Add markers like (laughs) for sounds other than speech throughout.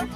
Yeah.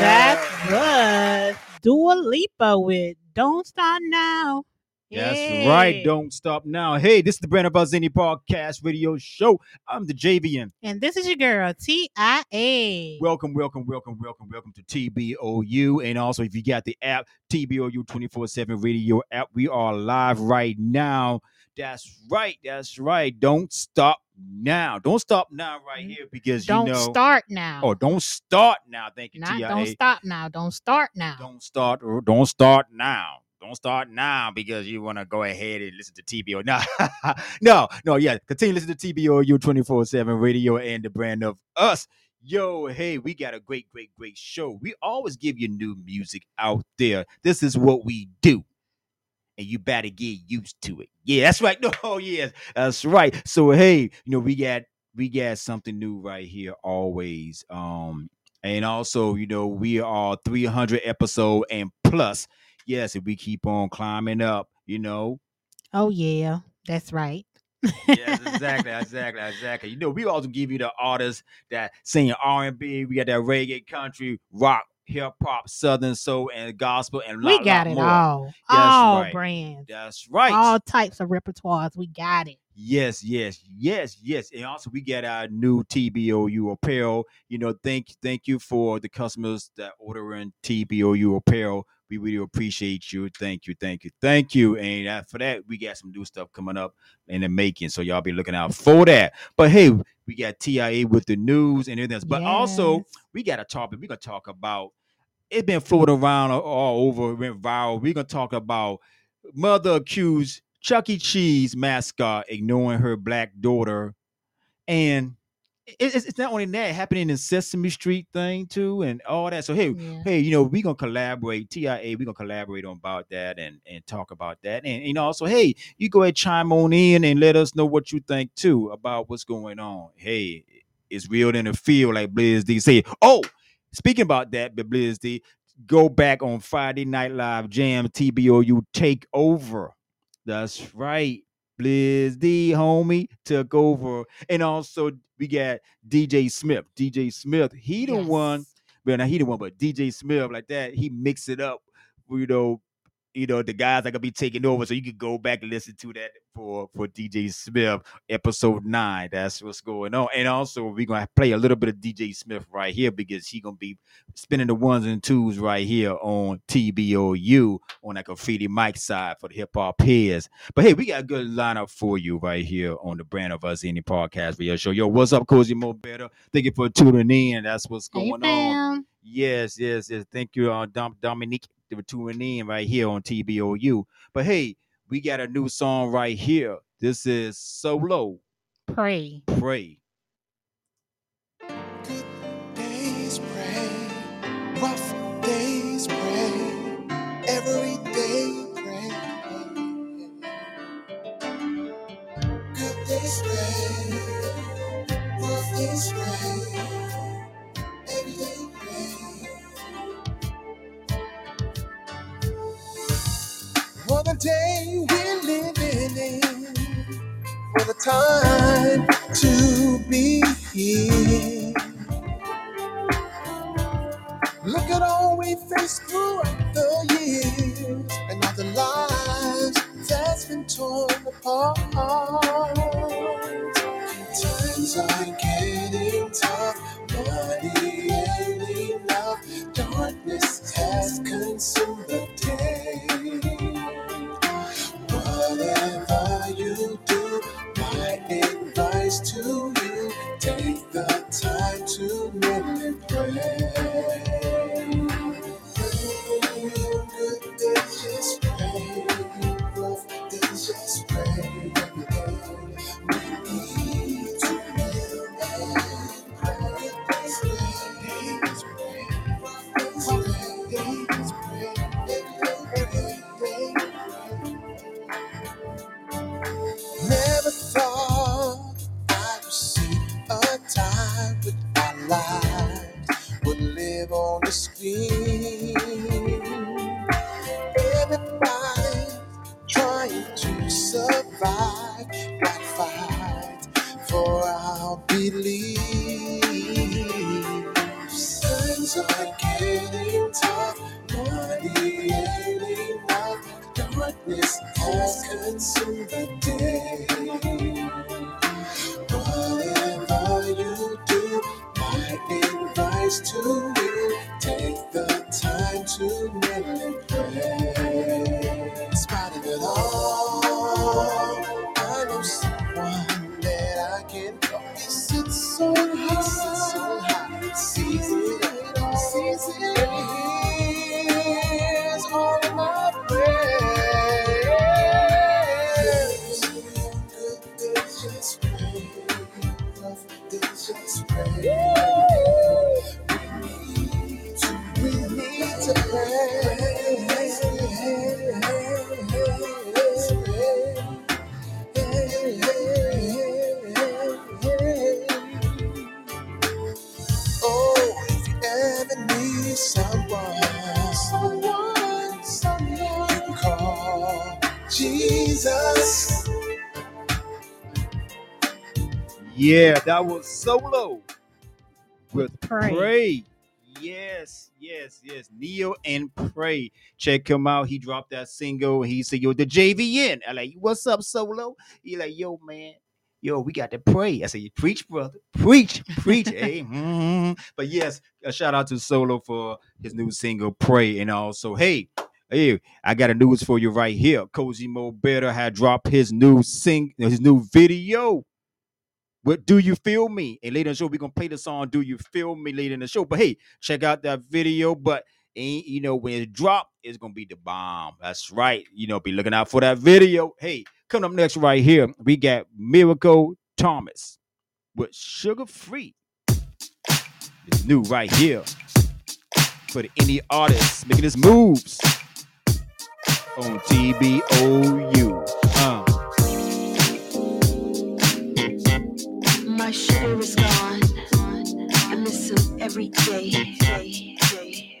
That was Dua Lipa with Don't Stop Now. That's right. Don't stop now. Hey, this is the Brand of Us Indie Podcast Radio Show. I'm the JVN. And this is your girl, T-I-A. Welcome, welcome, welcome, welcome, welcome to TBOU. And also, if you got the app, TBOU 24 7 radio app, we are live right now. That's right. That's right. Don't stop now. Don't stop now right mm-hmm. here because you don't you know. start now. Oh, don't start now. Thank you, Not TIA. don't stop now. Don't start now. Don't start. Don't start now. Don't start now because you want to go ahead and listen to TBO. (laughs) No, no, no. Yeah, continue listening to TBO. TBOU twenty four seven radio and the brand of us. Yo, hey, we got a great, great, great show. We always give you new music out there. This is what we do. And you better get used to it. Yeah, that's right. No, (laughs) yes, that's right. So hey, you know, we got we got something new right here always. Um, and also, you know, we are 300 episode and plus. Yes, if we keep on climbing up, you know. Oh yeah, that's right. Yes, exactly, (laughs) exactly, exactly. You know, we also give you the artists that sing R and B. We got that reggae, country, rock, hip hop, southern soul, and gospel, and we lot, got it more. all. That's all right. brands. That's right. All types of repertoires. We got it. Yes, yes, yes, yes. And also we get our new TBOU apparel. You know, thank thank you for the customers that ordering TBOU apparel. We really appreciate you. Thank you, thank you, thank you. And uh, for that, we got some new stuff coming up in the making. So y'all be looking out for that. But hey, we got TIA with the news and everything else. But also we got a topic. We're gonna talk about it's been floating around all- over, it went viral. We're gonna talk about mother accused Chuck E. Cheese mascot ignoring her black daughter, and it's, it's not only that happening in Sesame Street thing too, and all that. So hey, Yeah. hey, you know, we gonna collaborate. TIA, we gonna collaborate on about that and and talk about that. And you know, also, hey, you go ahead chime on in and let us know what you think too about what's going on. Hey, it's real in the field, like Blizz D said. Oh, speaking about that, but Blizz D, go back on Friday Night Live Jam TBOU take over. That's right. Blizz D, homie, took over. And also we got DJ Smith. DJ Smith, he the one Yes. well, now he the one, but DJ Smith like that, he mix it up. You know, you know the guys that gonna be taking over, so you can go back and listen to that for for DJ Smith episode nine. That's what's going on, and also we're gonna play a little bit of DJ Smith right here because he gonna be spinning the ones and twos right here on TBOU on that graffiti mic side for the hip hop heads. But hey, we got a good lineup for you right here on the brand of us indie podcast radio show. Yo, what's up, Cozy Mo Better? Thank you for tuning in. That's what's Hey, going on. Yes, yes, yes. Thank you, uh, Dom- Dominique, for tuning in right here on TBOU. But hey, we got a new song right here. This is Solo Pray. Pray. Good days pray, rough days pray, every day pray. Good days pray, rough days pray, the day we're living in, for the time to Yeah, that was Solo with Pray. Pray. Yes, yes, yes. Kneel and pray. Check him out. He dropped that single. He said, Yo, the JVN. I like, what's up, solo? He like, yo, man. Yo, we got to pray. I said, preach, brother. Preach, preach. (laughs) hey, mhm. But yes, a shout out to Solo for his new single, Pray. And also, hey, hey, I got a news for you right here. Cozy Mo Better had dropped his new sing, his new video. What do you feel me? And later in the show, we're gonna play the song Do You Feel Me later in the show. But hey, check out that video. But ain't you know when it drop, it's gonna be the bomb. That's right. You know, be looking out for that video. Hey, coming up next right here, we got Miracle Thomas with Sugar Free. It's new right here for the indie artists making his moves on TBOU. Uh. My sugar is gone. I miss him every day. day, day.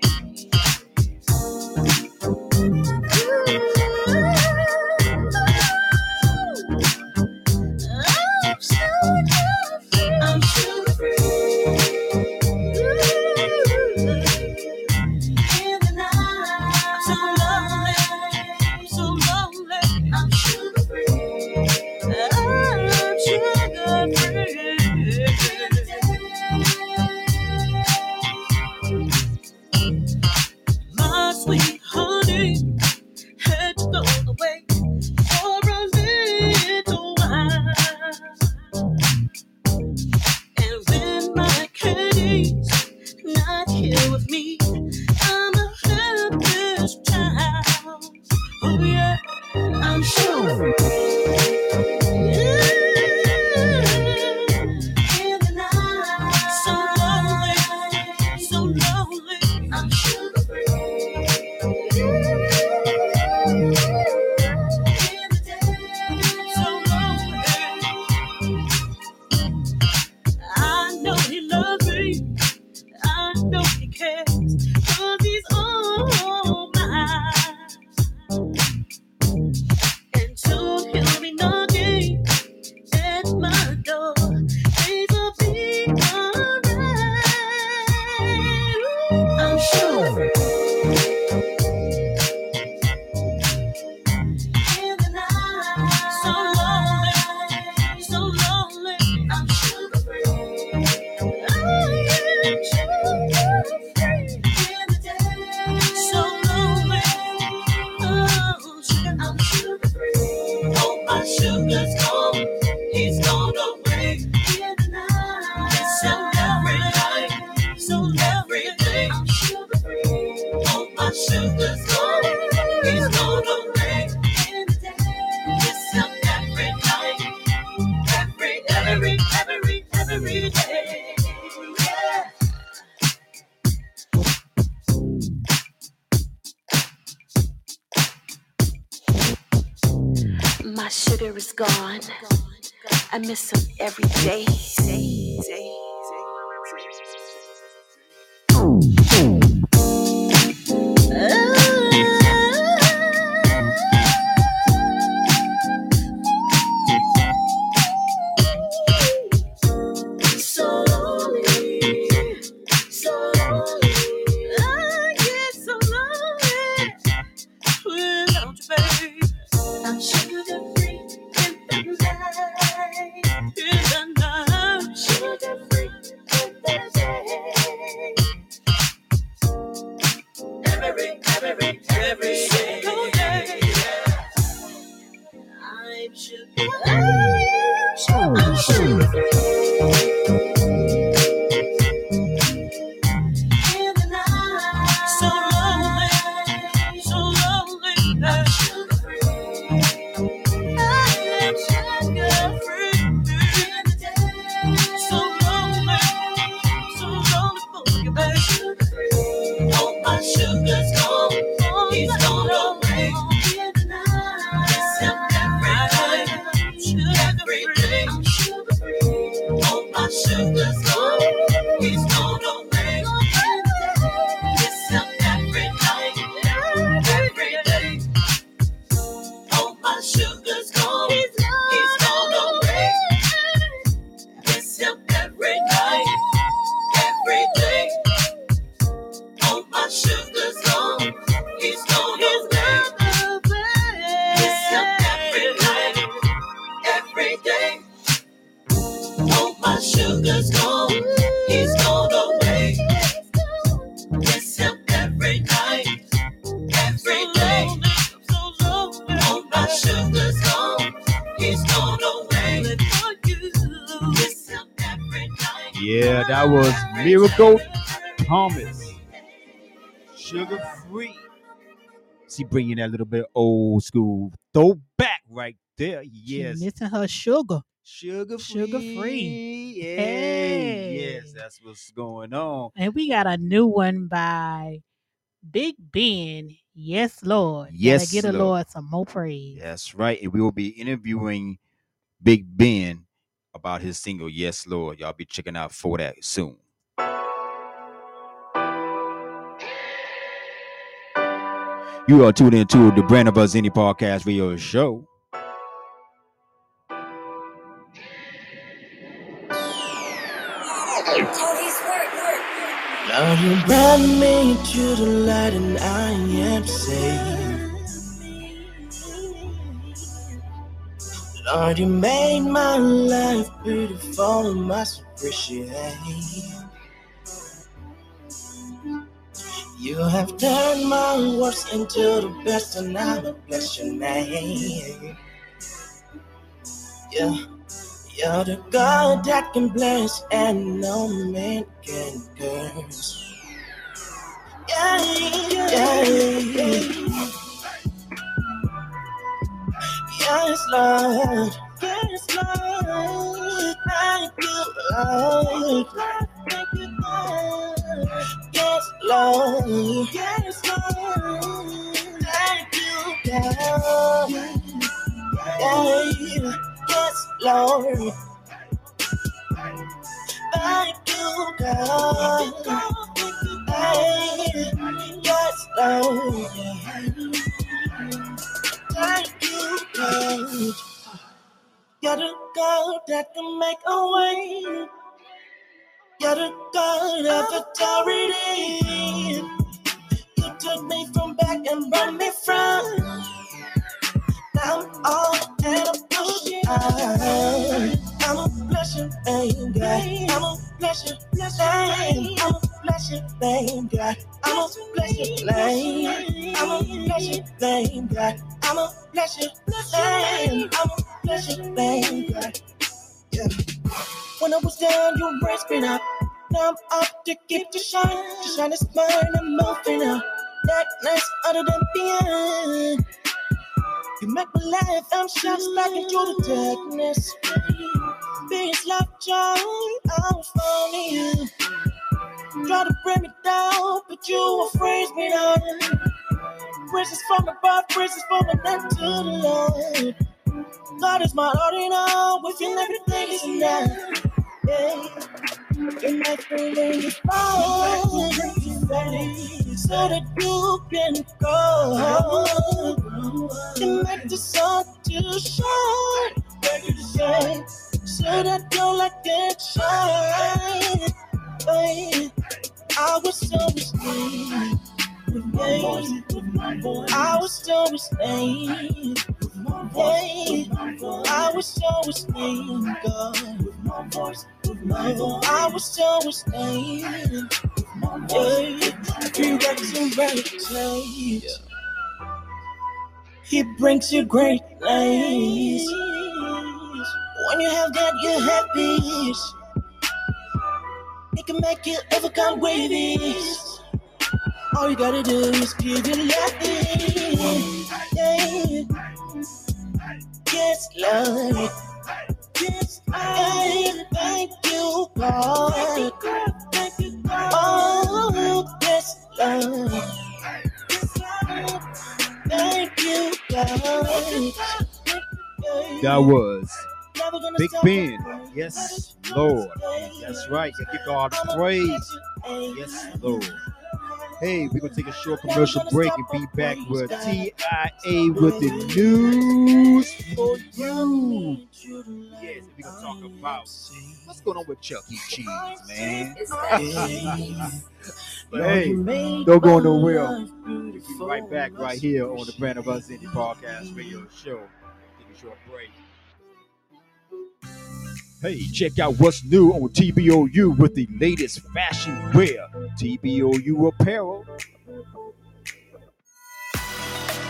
I'm Miracle Thomas. Sugar free. She bringing that little bit old school throwback right there. She Yes. missing her sugar. Sugar free. Sugar free. Yeah. Hey. Yes, that's what's going on. And we got a new one by Big Ben. Yes, Lord. Yes, Gotta get a Lord. Lord some more praise. That's right. And we will be interviewing Big Ben about his single, Yes, Lord. Y'all be checking out for that soon. You are tuned into the Brand of Us Indie Podcast Radio Show. To the light and I am saved. Lord, you made my life beautiful and. You have turned my worst into the best and I will bless your name. Yeah. You're the God that can bless and no man can curse. Yeah, yeah, yeah. Yes, Lord. Yes, Lord. Thank you, Lord. Thank you, Lord. Lord. Yes, Lord. Thank you, God. Yeah. Yes, Lord. Thank you, Lord. Thank you, God. You're the God that can make a way. You're the God of authority. You took me from back and brought me from. Now I'm all and I'm. I'm a blessing, name God. I'm a blessing, blessing. I'm a blessing, name God. I'm a blessing, name. I'm a blessing, name God. I'm a blessing, blessing. I'm a blessing, name God. Yeah. When I was down, you raised me up. Now I'm up to keep the shine. To shine is mine, I'm moving up. Darkness other than beyond. You make my life, I'm shot back into the darkness. Peace, love, joy, I'm falling you. Try to bring me down, but you will freeze me down. Praises from above, praises from the neck to the Lord. God is my Lord, you know, within everything is enough. Yeah. You make me lean forward, so that you can go. You make the sun to shine, yeah, so that your light can shine. Yeah. I was so asleep. Yeah. I was so asleep. Yeah. I was so asleep, God. With my voice. I was so asleep. Yeah. He reality. He brings you great things. When you have that, you have. He can make you overcome with ease. All you gotta do is give it nothing. Yes, Lord. Yes, I thank you, God. Oh, yes, Lord. Thank you, God. That was Big Ben. Yes, Lord. That's right. Give God praise. Yes, Lord. Hey, we're gonna take a short commercial break and be back with TIA with the news for you. Yes, we're gonna talk about what's going on with Chuck E. Cheese, man. (laughs) But hey, don't go nowhere. We'll be right back right here on the Brand of Us Indie Podcast Radio Show. Take a short break. Hey, check out what's new on TBOU with the latest fashion wear. TBOU apparel.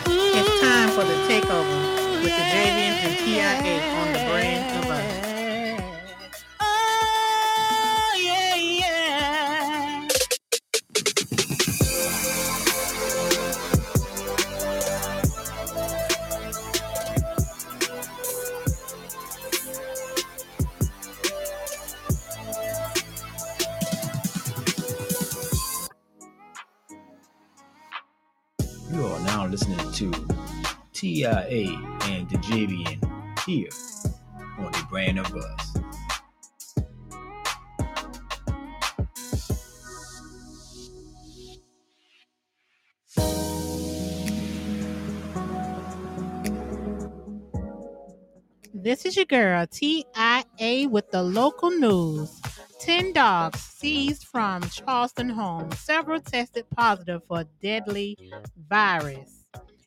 It's time for the takeover. with the Javians and TIA on the brand to TIA and the Javian here on the brand of us. This is your girl, TIA, with the local news. 10 dogs seized from Charleston home. Several tested positive for deadly virus.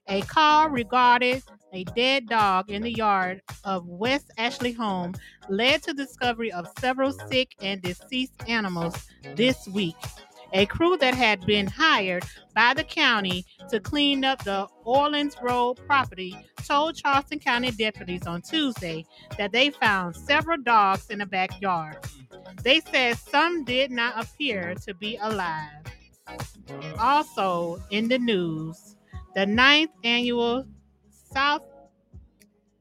A call regarding a dead dog in the yard of West Ashley home led to discovery of several sick and deceased animals this week. A crew that had been hired by the county to clean up the Orleans Road property told Charleston County deputies on Tuesday that they found several dogs in the backyard. They said some did not appear to be alive. Also, in the news, the ninth annual South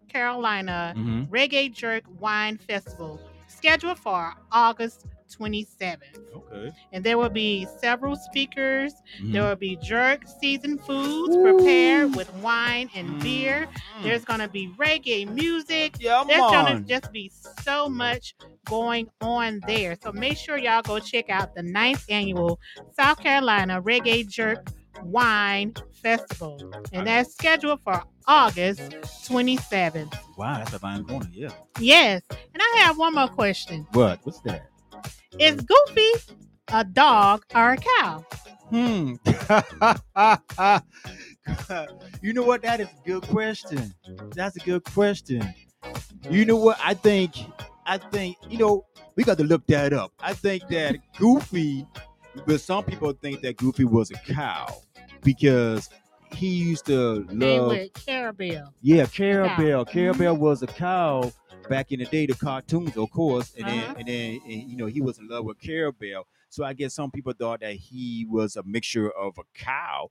Carolina Mm-hmm. Reggae Jerk Wine Festival scheduled for August 27th. Okay. And there will be several speakers. Mhm. There will be jerk seasoned foods prepared with wine and beer. There's going to be reggae music. yeah, There's going to just be so much going on there. So make sure y'all go check out the ninth annual South Carolina Reggae Jerk Wine Festival. And that's scheduled for August 27th. Wow, that's a fine corner. Yeah. Yes. And I have one more question. What? What's that? Is Goofy a dog or a cow? Hmm. (laughs) you know what? That is a good question. That's a good question. You know what? I think, I think, you know, we got to look that up. I think that Goofy, but some people think that Goofy was a cow because he used to love. Clarabelle. Yeah. Clarabelle. Clarabelle was a cow back in the day, the cartoons, of course, and Uh-huh. then and then and, you know he was in love with Clarabelle. So I guess some people thought that he was a mixture of a cow.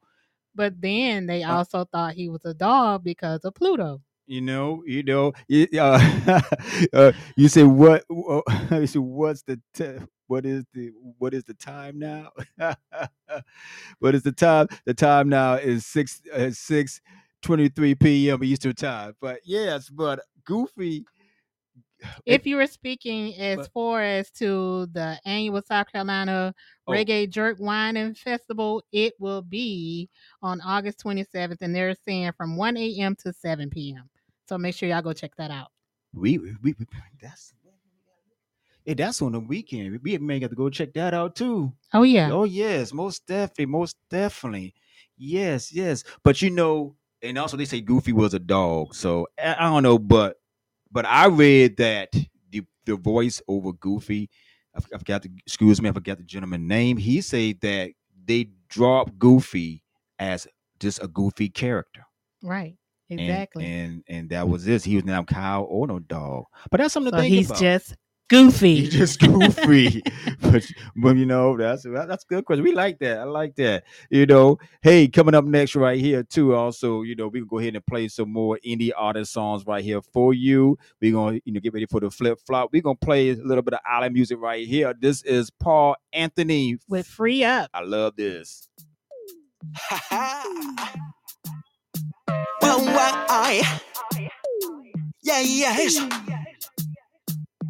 But then they Uh, also thought he was a dog because of Pluto. You know, you know, y- uh, (laughs) uh, you say what? (laughs) You say what's the t- what is the what is the time now? (laughs) what is the time? The time now is six uh, six twenty three p.m. Eastern time. But yes, but Goofy. (sighs) If you were speaking as But- far as to the annual South Carolina Oh. Reggae Jerk Wine and Festival, it will be on August 27th, and they're saying from 1 a.m. to 7 p.m. So make sure y'all go check that out. We, we, we that's yeah, that's on the weekend. We may have to go check that out too. Oh, yeah. Oh yes, most definitely, most definitely. Yes, yes. But you know, and also they say Goofy was a dog. So I, don't know, but but I read that the the voice over Goofy, I, forgot the excuse me, I forgot the gentleman's name. He said that they dropped Goofy as just a goofy character. Right. Exactly. And and, that was this. He was now cow or no dog. But that's something to think he's about. just goofy. He's just (laughs) goofy. but, but you know, that's that's a good question. We like that. I like that. You know, hey, coming up next right here, too. Also, you know, we can go ahead and play some more indie artist songs right here for you. We're gonna, you know, get ready for the flip flop. We're gonna play a little bit of island music right here. This is Paul Anthony. with free up. I love this. Well, why? Yeah, yes.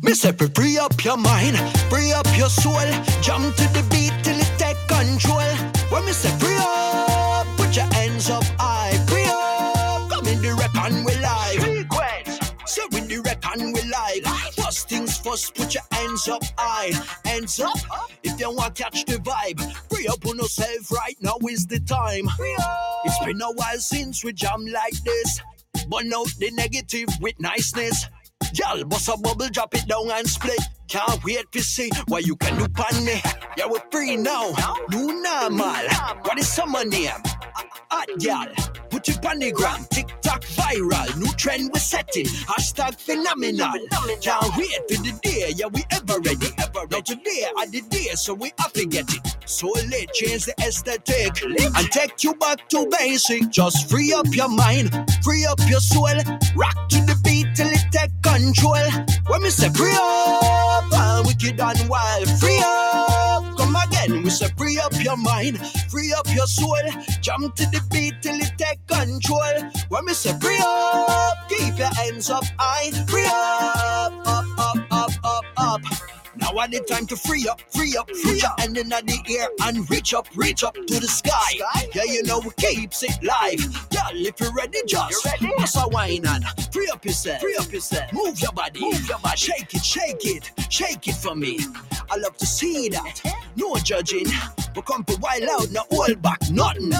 Me say free up your mind, free up your soul. Jump to the beat till it take control. When me say free up, put your hands up high. Free up, come in the reckon we live. So in the reckon we live. First things first, put your hands up high. Hands up, if you want catch the vibe. Free up on yourself right now is the time. Free up. It's been a while since we jam like this. Burn out the negative with niceness. Y'all bust a bubble, drop it down and split. Can't wait to see what you can do pan me. Yeah, we're free now. New normal. What is summer name? hot gal. Put it on the gram, TikTok viral. New trend we're setting. Hashtag phenomenal. Can't wait for the day, yeah, we ever ready. Ever ready. today are the day, so we have to get it. So let change the aesthetic and take you back to basic. Just free up your mind, free up your soul. Rock to the beat till it take control. When we say free up, and wicked and wild, free up. Come again, we say free up your mind, free up your soul. Jump to the beat till it take control. When we say free up, keep your hands up high, free up, up, up, up, up, up. Now I need time to free up, free up, free up, and in the air and reach up, reach up to the sky. Yeah, you know we keeps it live. Girl, if you're ready, just bust a wine and free up yourself, free up yourself. Move your body, move your body, shake it, shake it, shake it for me. I love to see that. Uh-huh. No judging, but come for wild out, no hold back, nothing.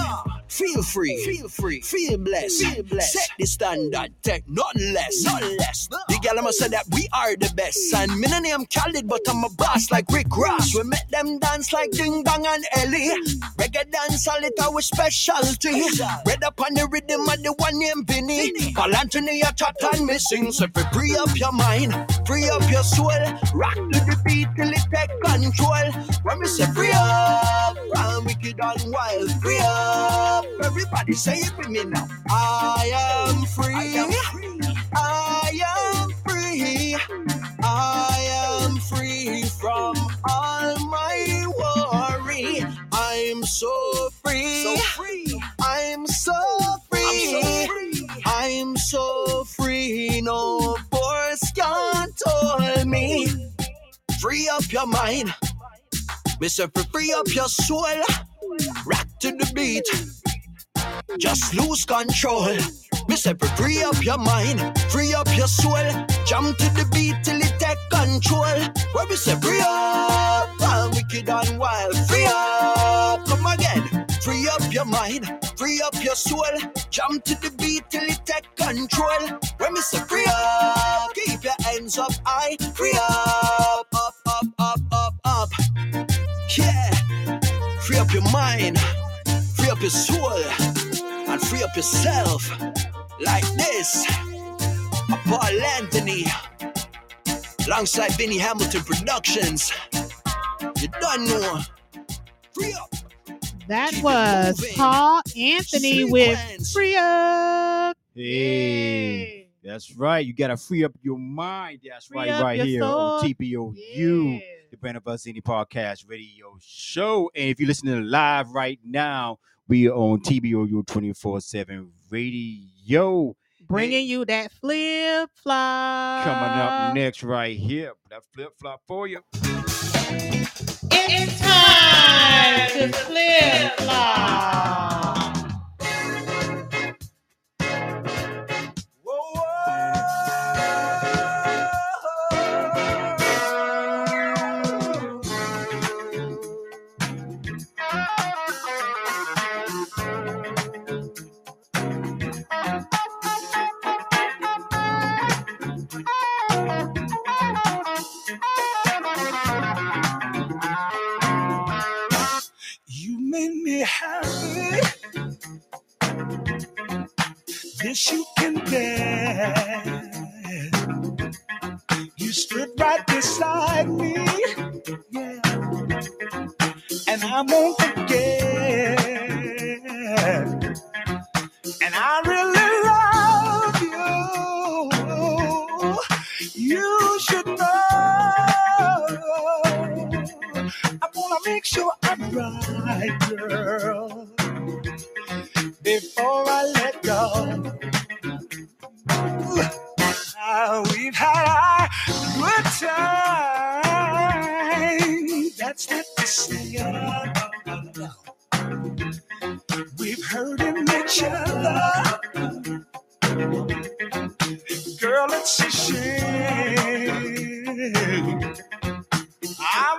Feel free, feel free, feel blessed, feel blessed. Set the standard, take nothing less, nothing less. The girl I'ma say that we are the best, and me no name Khalid, but I'm a boss like Rick Ross. We make them dance like Ding Dong and Ellie. Reggae dance all it our specialty. Red up on the rhythm of the one named Vinny. Paul Anthony, your chat and missing. So if you free up your mind, free up your soul, rock to the beat till it take control. When we say free up, round wicked and wild, free up. Everybody say it with me now. I am free. I am free. I am free from all my worry. I'm so free. I'm so free. I'm so free. No force can hold me. Free up your mind. Mr. Free up your soul. Rock to the beat. Just lose control. Me say free up your mind, free up your soul. Jump to the beat till it take control. Where we say free up, all wicked and wild. Free up, come again. Free up your mind, free up your soul. Jump to the beat till it take control. When me say free up, keep your hands up high. Free up, up, up, up, up, up. Yeah, free up your mind, up your soul, and free up yourself. Like this, a Paul Anthony, alongside Vinny Hamilton Productions. You don't know. Free up. That Keep was. Paul Anthony with Sequence. Free Up. Hey, that's right. You gotta free up your mind. That's Free right, right here soul. on TBOU, Yeah. the Brand of Us Indie Podcast Radio Show. And if you're listening live right now, we are on TBOU 24/7 Radio. Bringing you that flip flop. Coming up next, right here, that flip flop for you. It's time to flip flop. This you can bear. You stood right beside me. Yeah. And I won't forget. We've had a good time. That's not to say. We've hurt in each other. Girl, it's a shame. I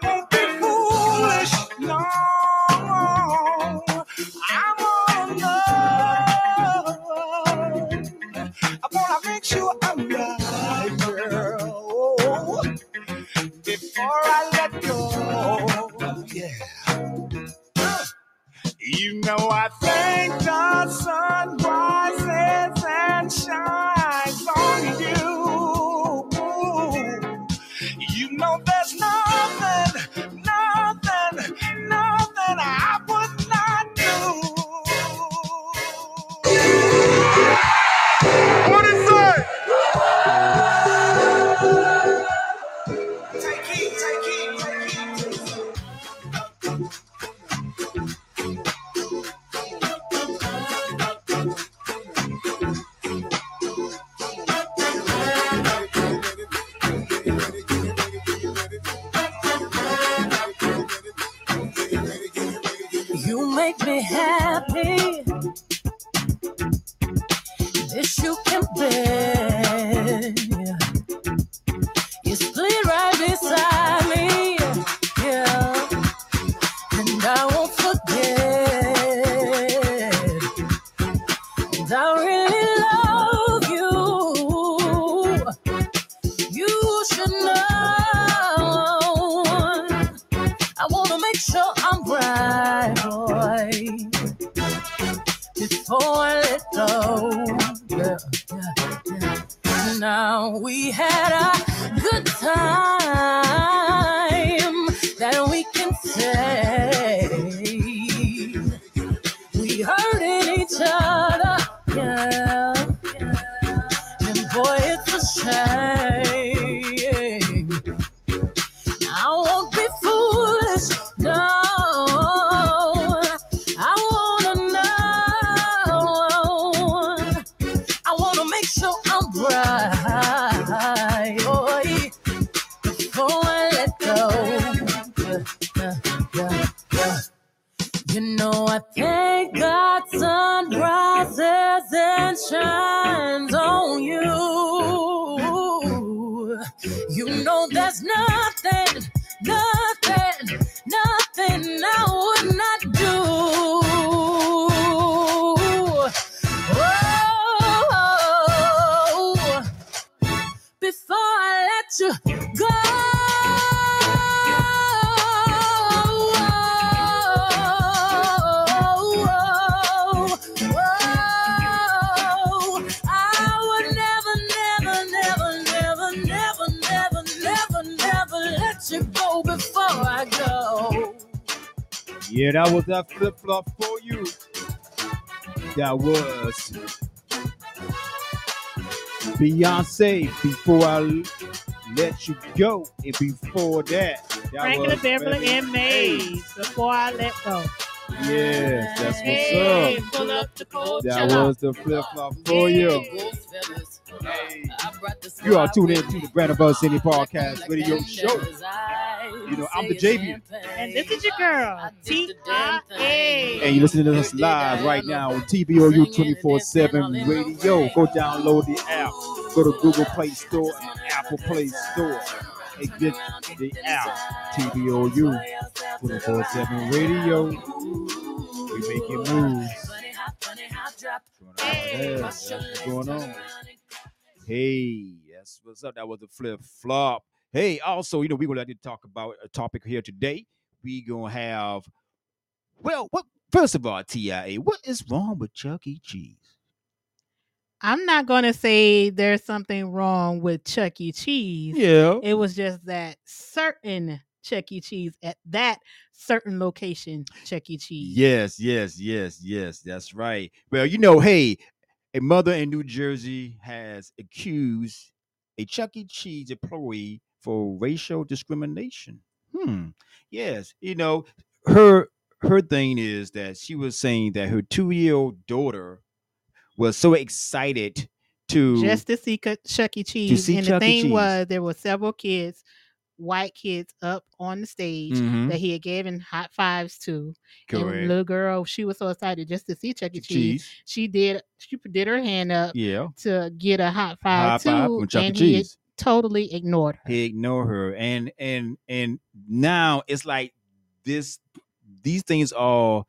flip flop for you. That was Beyonce. Before I let you go, and before that, that Franklin was Beverly and Hey, Maze. Before I let go. Yeah, that's Hey, what's up. pull up the cold That was the flip flop for you. Hey. You are tuned in to the Brand Above City Podcast Radio Show. You I'm the JV. And this is your girl, T.I.A. And you're listening to us live right now on TBOU 24 7 radio. Go download the app. Go to Google Play Store and Apple Play Store and get the app. TBOU 24 7 radio. We making moves. Yeah, that's what's going on. Hey, that's what's up. That was a flip flop. Hey, also, you know, we're gonna to talk about a topic here today. We gonna have, well, what first of all, TIA, what is wrong with Chuck E. Cheese? I'm not going to say there's something wrong with Chuck E. Cheese. Yeah. It was just that certain Chuck E. Cheese at that certain location, Chuck E. Cheese. Yes, yes, yes, yes. That's right. Well, you know, hey, a mother in New Jersey has accused a Chuck E. Cheese employee for racial discrimination. Hmm. Yes. You know, her her thing is that she was saying that her two-year-old daughter was so excited to Just to see Chuck E. Cheese. see and Chuck the E. thing Cheese. was, there were several kids, white kids, up on the stage Mhm, that he had given hot fives to. And little girl, she was so excited just to see Chuck E. Cheese. cheese. She did. She did her hand up Yeah. to get a hot High five five too, from Chuck E. and he Cheese. Totally ignored her. he ignored her and and and now it's like this these things are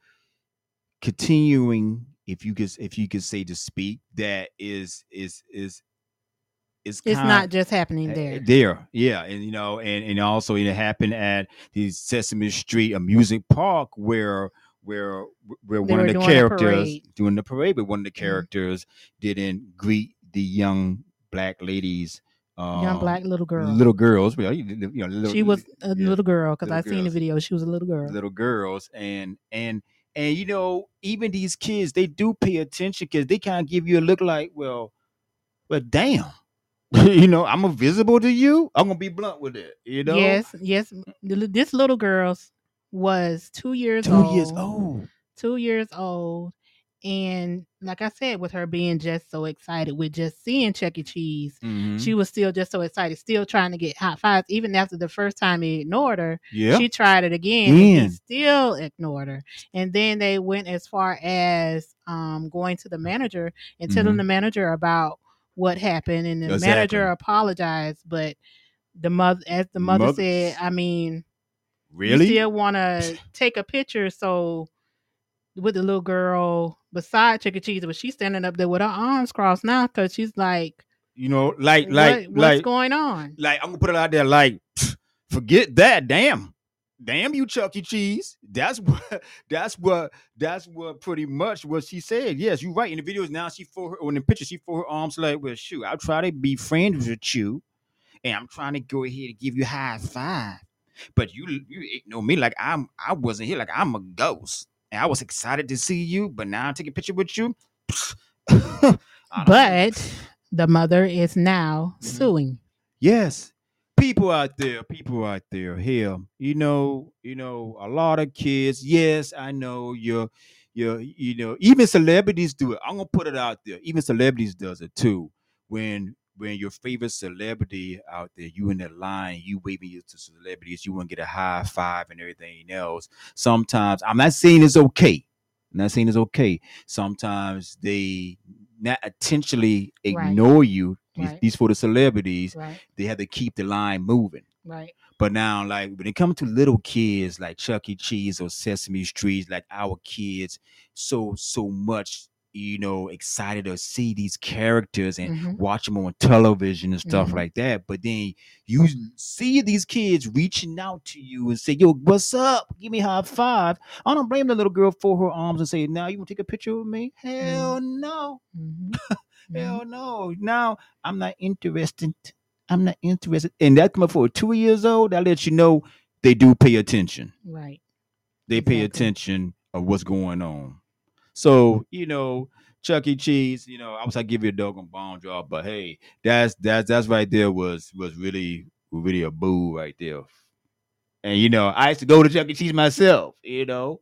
continuing if you could if you could say to speak that is is is It's kind- not just happening uh, there. there yeah and you know and and also it happened at the sesame street amusement park where where where They one of the characters doing the parade but one of the Mhm. characters didn't greet the young black ladies Young um, black little girl. little girls you know little, she was a yeah, little girl because I seen the video. She was a little girl. little girls and and and you know even these kids they do pay attention because they kind of give you a look like well well damn (laughs) you know i'm invisible to you i'm gonna be blunt with it you know Yes, yes. This little girl was two years two old. years old Two years old, And like I said, with her being just so excited with just seeing Chuck E. Cheese, Mhm. she was still just so excited, still trying to get high fives. Even after the first time he ignored her, yeah. she tried it again and he still ignored her. And then they went as far as um, going to the manager and telling Mhm. the manager about what happened. And the Exactly. manager apologized, but the mother, as the mother Mother- said, I mean, really? you still want to take a picture so with the little girl beside Chuck E. Cheese, but she's standing up there with her arms crossed now because she's like, you know, like like what, what's like going on? like I'm gonna put it out there like (sniffs) forget that. Damn. Damn you, Chuck E. Cheese. That's (laughs) what that's what that's what pretty much what she said. Yes, you're right. In the videos now, she for her or in the picture, she for her arms like, well, shoot, I'll try to be friends with you, and I'm trying to go ahead and give you high five. But you you ignore me like I'm I wasn't here, like I'm a ghost. And I was excited to see you, but now I'm taking a picture with you. (laughs) I don't know. But the mother is now Mhm. suing. Yes. People out there, people out there here, you know, you know, a lot of kids. Yes, I know you're you're you know, even celebrities do it. I'm gonna put it out there. Even celebrities does it too. When when your favorite celebrity out there, you in the line, you waving you to celebrities, you want to get a high five and everything else. Sometimes I'm not saying it's okay. I'm not saying it's okay. Sometimes they not intentionally Right. ignore you. These, Right. these for the celebrities Right, they have to keep the line moving. right. But now, like when it comes to little kids like Chuck E. Cheese or Sesame Street, like our kids, so so much, you know, excited to see these characters and Mhm. watch them on television and stuff Mhm. like that. But then you see these kids reaching out to you and say, "Yo, what's up? Give me high five. I don't blame the little girl for her arms and say, "Now you want to take a picture with me?" Hell no. Mhm. (laughs) Hell no. Now I'm not interested. I'm not interested. And that coming for two years old, that lets you know they do pay attention. Right. They pay attention of what's going on. So, you know, Chuck E. Cheese, you know, I was like, give you a doggone bomb drop, but hey, that's that's that's right there was was really really a boo right there. And you know, I used to go to Chuck E. Cheese myself, you know.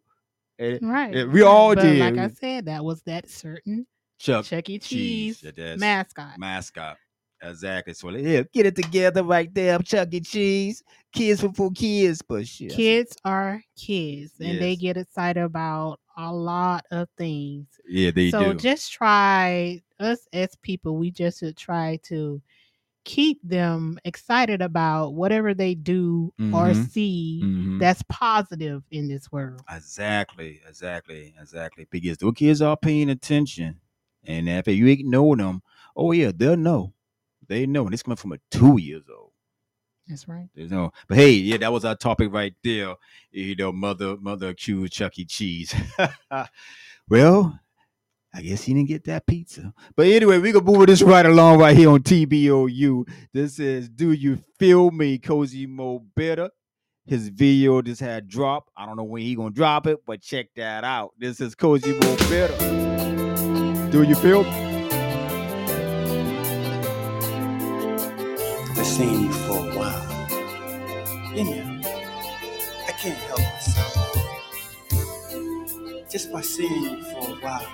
And Right. Yeah, we all but did. Like I said, that was that certain Chuck Chuck E. Cheese, Cheese mascot. mascot. Exactly. So yeah, get it together right there. Chuck E. Cheese. Kids for kids, but shit. Kids are kids, and they get excited about a lot of things. Yeah, they so do. So just try us as people. We just should try to keep them excited about whatever they do or Mhm. see Mhm. that's positive in this world. Exactly, exactly, exactly. Because the kids are paying attention, and if you ignore them, oh yeah, they'll know. They know, and it's coming from a two years old. That's right. There's no, but hey, yeah, that was our topic right there. You know, mother, mother accused Chuck E. Cheese. (laughs) well, I guess he didn't get that pizza. But anyway, we gonna move this right along right here on TBOU. This is "Do You Feel Me?" Cozy Mo Better. His video just had dropped. I don't know when he gonna drop it, but check that out. This is Cozy Mo Better. Do you feel? me? Been seeing you for a while. You I can't help myself. Just by seeing you for a while,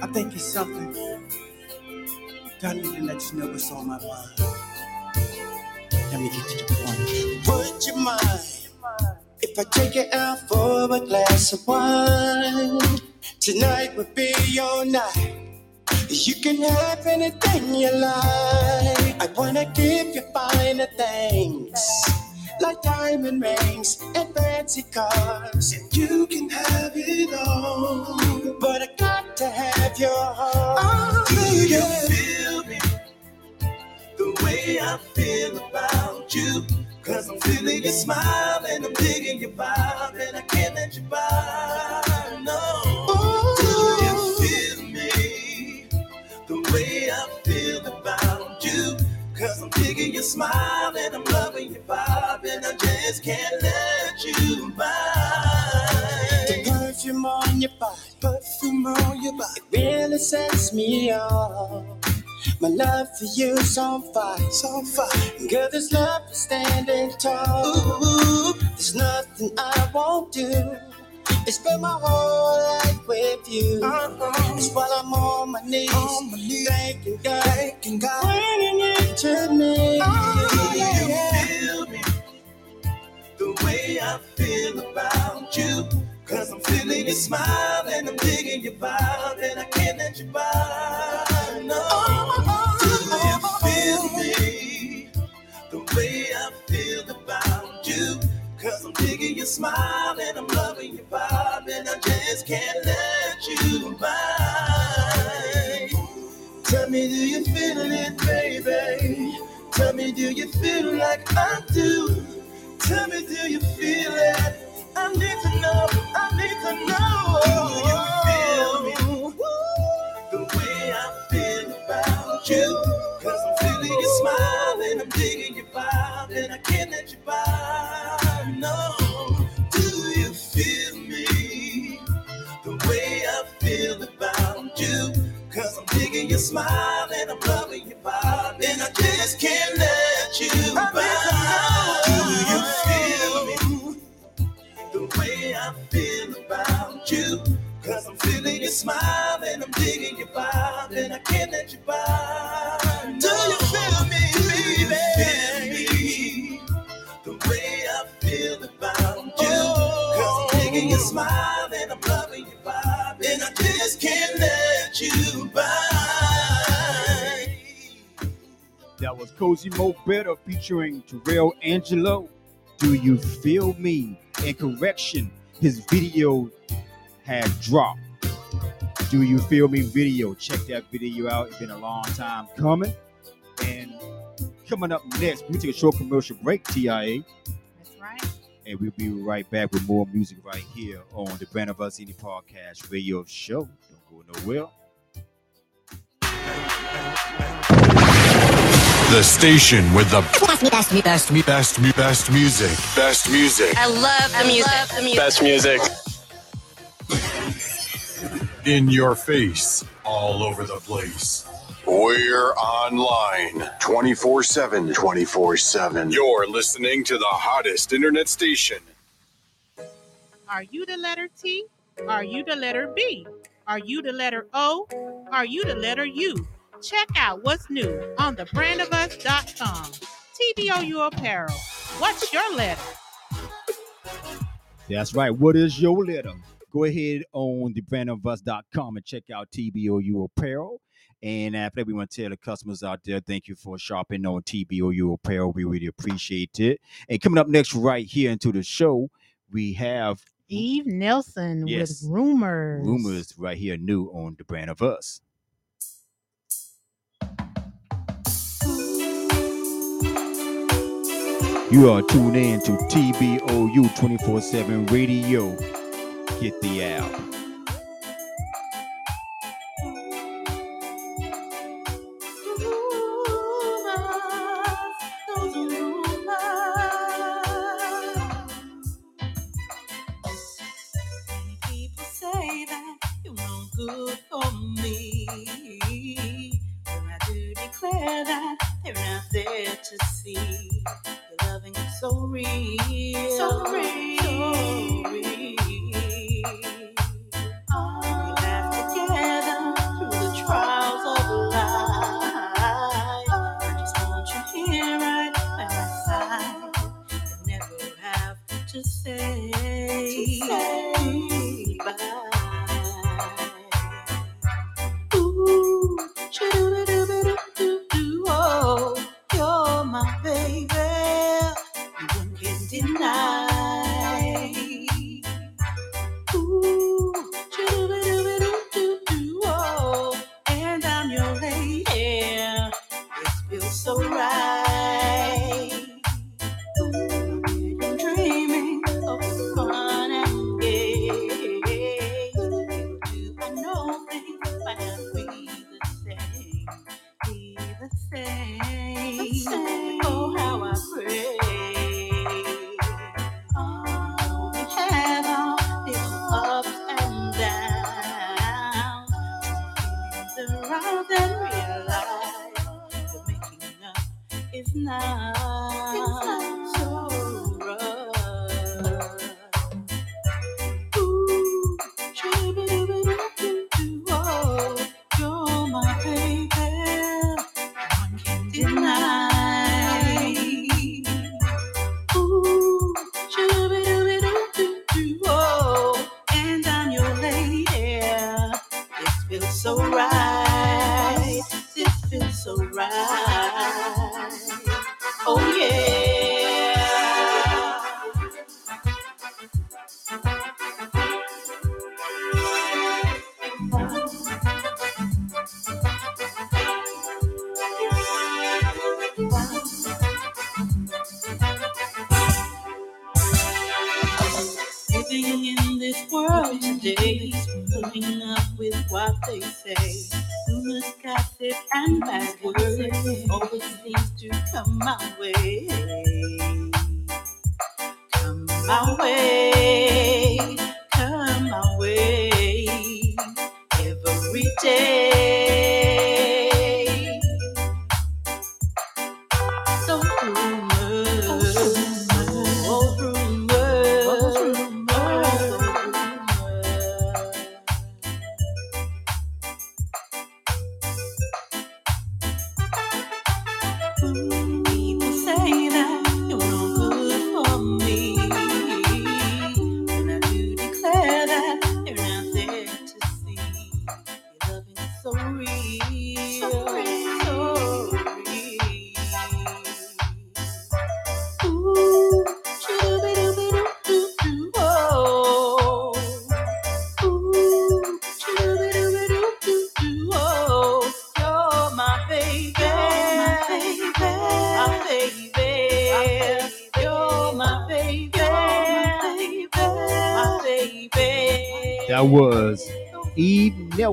I think it's something that I need to let you know what's on my mind. Let me get to the point. Would you mind if I take you out for a glass of wine? Tonight would be your night. You can have anything you like. I wanna give you finer things, like diamond rings and fancy cars. And you can have it all, but I got to have your heart. Oh, Do you feel me? The way I feel about you. Cause I'm feeling your smile and I'm digging your vibe and I can't let you by. Cause I'm digging your smile and I'm loving your vibe and I just can't let you by. The perfume on your body, perfume on your body, it really sets me off. My love for you's on fire, it's on fire. Girl, this love is standing tall. Ooh, there's nothing I won't do and spend my whole life with you. Uh-huh. It's while I'm on my knees, On my knees. thanking God, Thanking God. bringing you to me. Oh, Yeah, you yeah. feel me the way I feel about you. Cause I'm feeling your smile and I'm digging your vibe and I can't let you by. Cause I'm digging your smile and I'm loving your vibe and I just can't let you by. Tell me, do you feel it, baby? Tell me, do you feel like I do? Tell me, do you feel it? I need to know, I need to know. Do you feel me? The way I feel about you. Your smile and I'm loving your vibe and I just can't let you by. Do you feel me? The way I feel about you. Cause I'm feeling your smile and I'm digging your vibe and I can't let you by. That was Cozy Mo Better featuring Terrell Angelo. Do you feel me? And correction, his video had dropped. Do you feel me? Video. Check that video out. It's been a long time coming. And coming up next, we take a short commercial break, TIA, That's right. and we'll be right back with more music right here on the Brand of Us Indie Podcast Radio Show. Don't go nowhere. The station with the best, best, best, best, best, best music. Best music. I love the music. the music. Best music. In your face. All over the place. We're online 24 7. 24 7. You're listening to the hottest internet station. Are you the letter T? Are you the letter B? Are you the letter O? Are you the letter U? Check out what's new on thebrandofus.com. TBOU Apparel. What's your letter? That's right. What is your letter? Go ahead on thebrandofus.com and check out TBOU Apparel. And after that, we want to tell the customers out there, thank you for shopping on TBOU Apparel. We really appreciate it. And coming up next, right here into the show, we have Eve Nelson Yes. with rumors. rumors right here new on the brand of us. You are tuned in to TBOU 24 7 radio. Get the app. Declare that they're not there to see. Your loving is so real. So real. So real.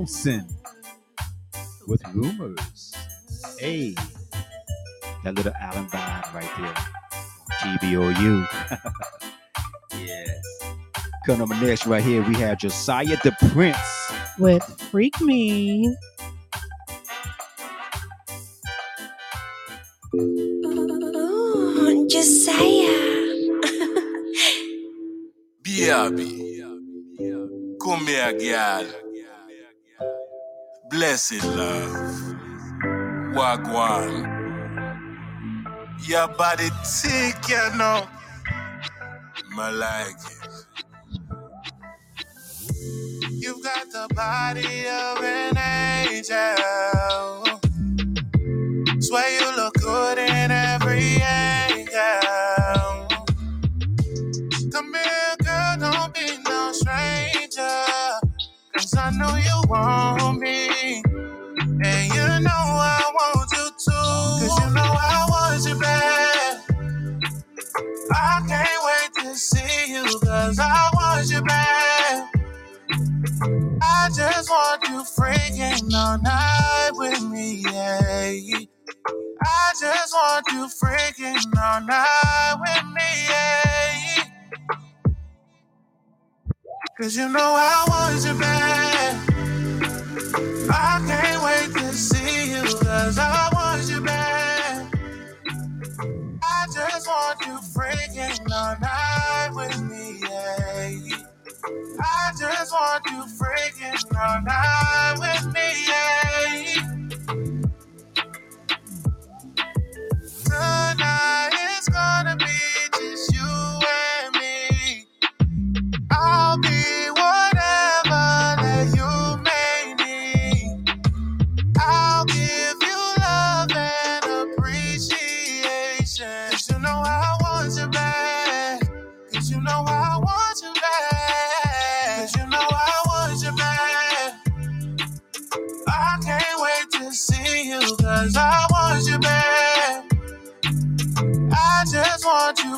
Eve with rumors. Hey, that little Allen vibe right there. TBOU. (laughs) yes. Coming up next right here, we have Josiah the Prince. With Freak Me. Ooh, Josiah. Baby, come here, girl. Blessed love. Wagwan. Your body thick, you know. I like it. You've got the body of an angel. Swear you look good in every angle. Come here, girl, don't be no stranger. Cause I know you want me. And you know I want you too. Cause you know I want you back. I can't wait to see you. Cause I want you back. I just want you freaking all night with me, yeah. I just want you freaking all night with me, yeah. Cause you know I want you back. I can't wait to see you, cause I want you back. I just want you freaking all night with me, yeah. I just want you freaking all night with me, yeah.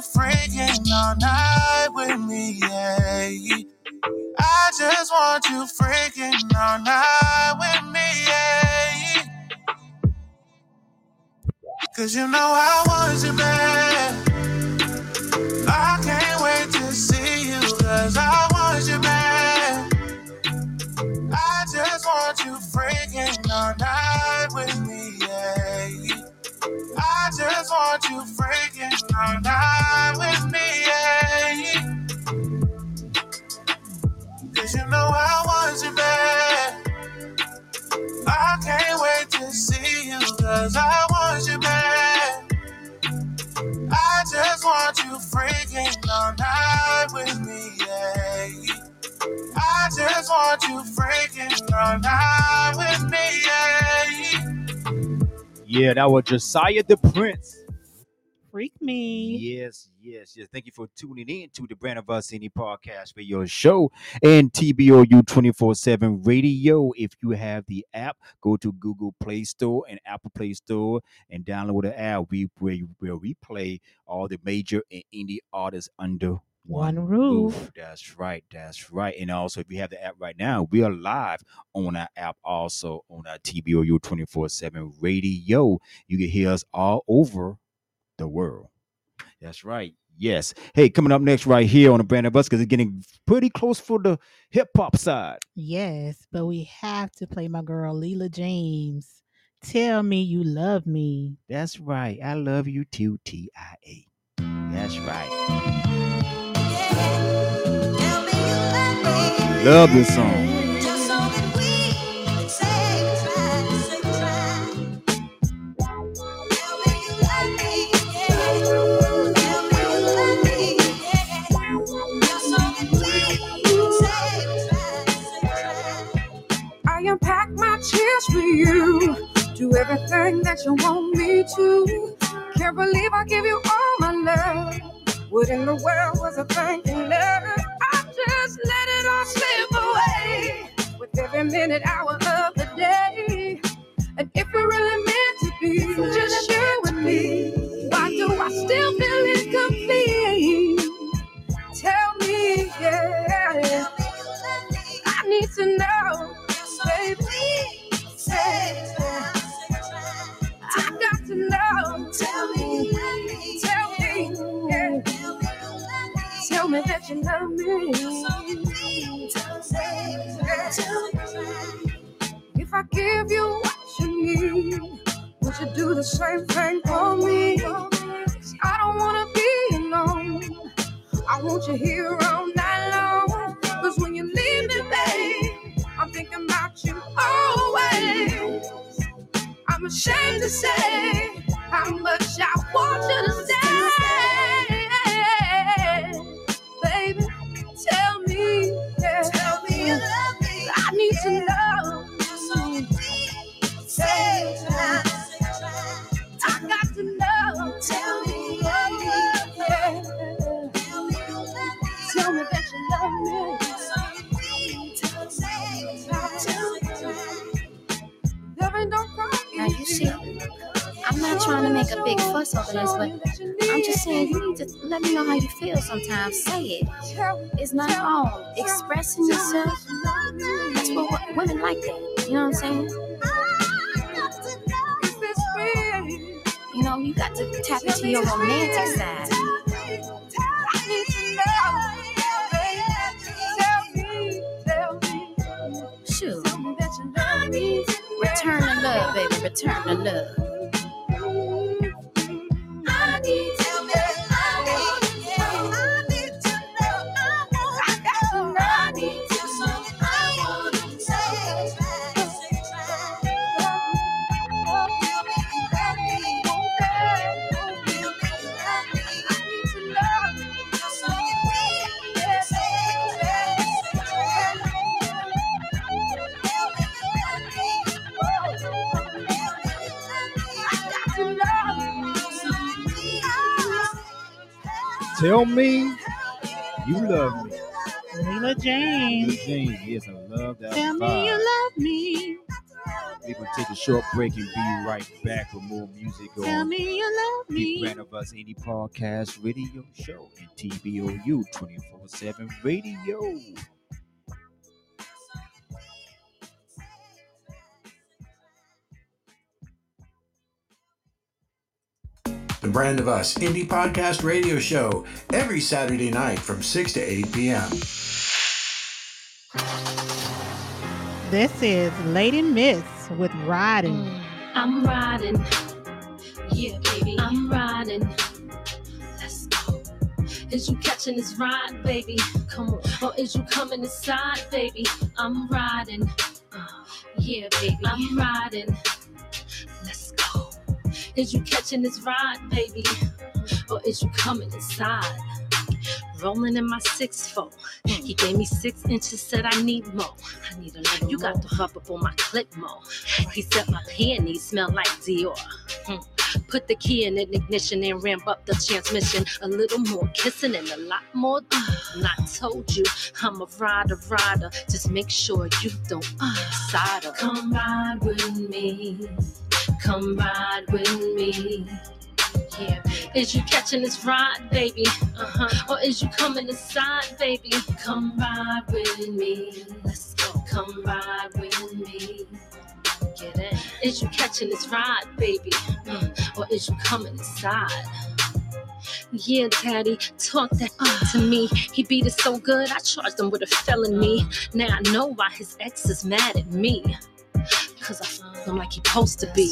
Freaking all night with me, yeah. I just want you freaking all night with me, yeah. Cause you know I want you back. I can't wait to see you, cause I want you back. I just want you freaking all night I just want you freaking all night with me, yeah. Cause you know I want you back. I can't wait to see you, cause I want you back. I just want you freaking all night with me, yeah. I just want you freaking all night with me, yeah. Yeah, that was Josiah the Prince. Freak Me. Yes, yes, yes. Thank you for tuning in to the Brand of Us Indie podcast radio show and TBOU 24 7 radio. If you have the app, go to Google Play Store and Apple Play Store and download the app. We where, where we play all the major and indie artists under One roof. That's right. That's right. And also, if you have the app right now, we are live on our app, also on our TBOU 24 7 radio. You can hear us all over the world. That's right. Yes. Hey, coming up next right here on the brand of us because it's getting pretty close for the hip hop side. Yes, but we have to play my girl Leela James. Tell me you love me. That's right. I love you too, T I A. That's right. Love this song. I unpack my chest for you. Do everything that you want me to. Can't believe I give you all my love. What in the world was I thinking of? Minute, hour same for me? I don't wanna be alone. I want you here all night long. Cause when you leave me, babe, I'm thinking about you always. I'm ashamed to say how much I want you to stay. A big fuss over this, but I'm just saying you need to let me know how you feel sometimes. Say it. It's not wrong. Expressing yourself. That's what women like that. You know what I'm saying? You know, you got to tap into your romantic side. Shoot. Return the love, baby. Return the love. Tell me you love me. Leela James. Lil James, yes, I love that Tell me you love me. We're gonna take a short break and be right back with more music Tell on me you love the me. Brand of Us Indie Podcast Radio Show and TBOU 24/7 Radio. The Brand of Us Indie Podcast Radio Show every Saturday night from 6 to 8 p.m. This is Lady Miss with Riding. I'm riding. Yeah, baby, I'm riding. Let's go. Is you catching this ride, baby? Come on. Or is you coming inside, baby? I'm riding. Uh, yeah, baby, I'm riding. Is you catching this ride, baby? Or is you coming inside? Rolling in my six four. He gave me six inches, said I need more. I need a little You got to hop up on my clip more. He said my panties smell like Dior. Hmm. Put the key in an ignition and ramp up the transmission. A little more kissing and a lot more. Uh, not told you I'm a rider, rider. Just make sure you don't uh, side her. Come ride with me. Come ride with me. Yeah, is you catching this ride, baby? Uh-huh. Or is you coming inside, baby? Come ride with me. Let's go. Come ride with me. Get in. Is you catching this ride, baby? Mm. Or is you coming inside? Yeah, daddy, talk that up to me. He beat it so good, I charged him with a felony. Now I know why his ex is mad at me. Cause I feel him like he supposed to be.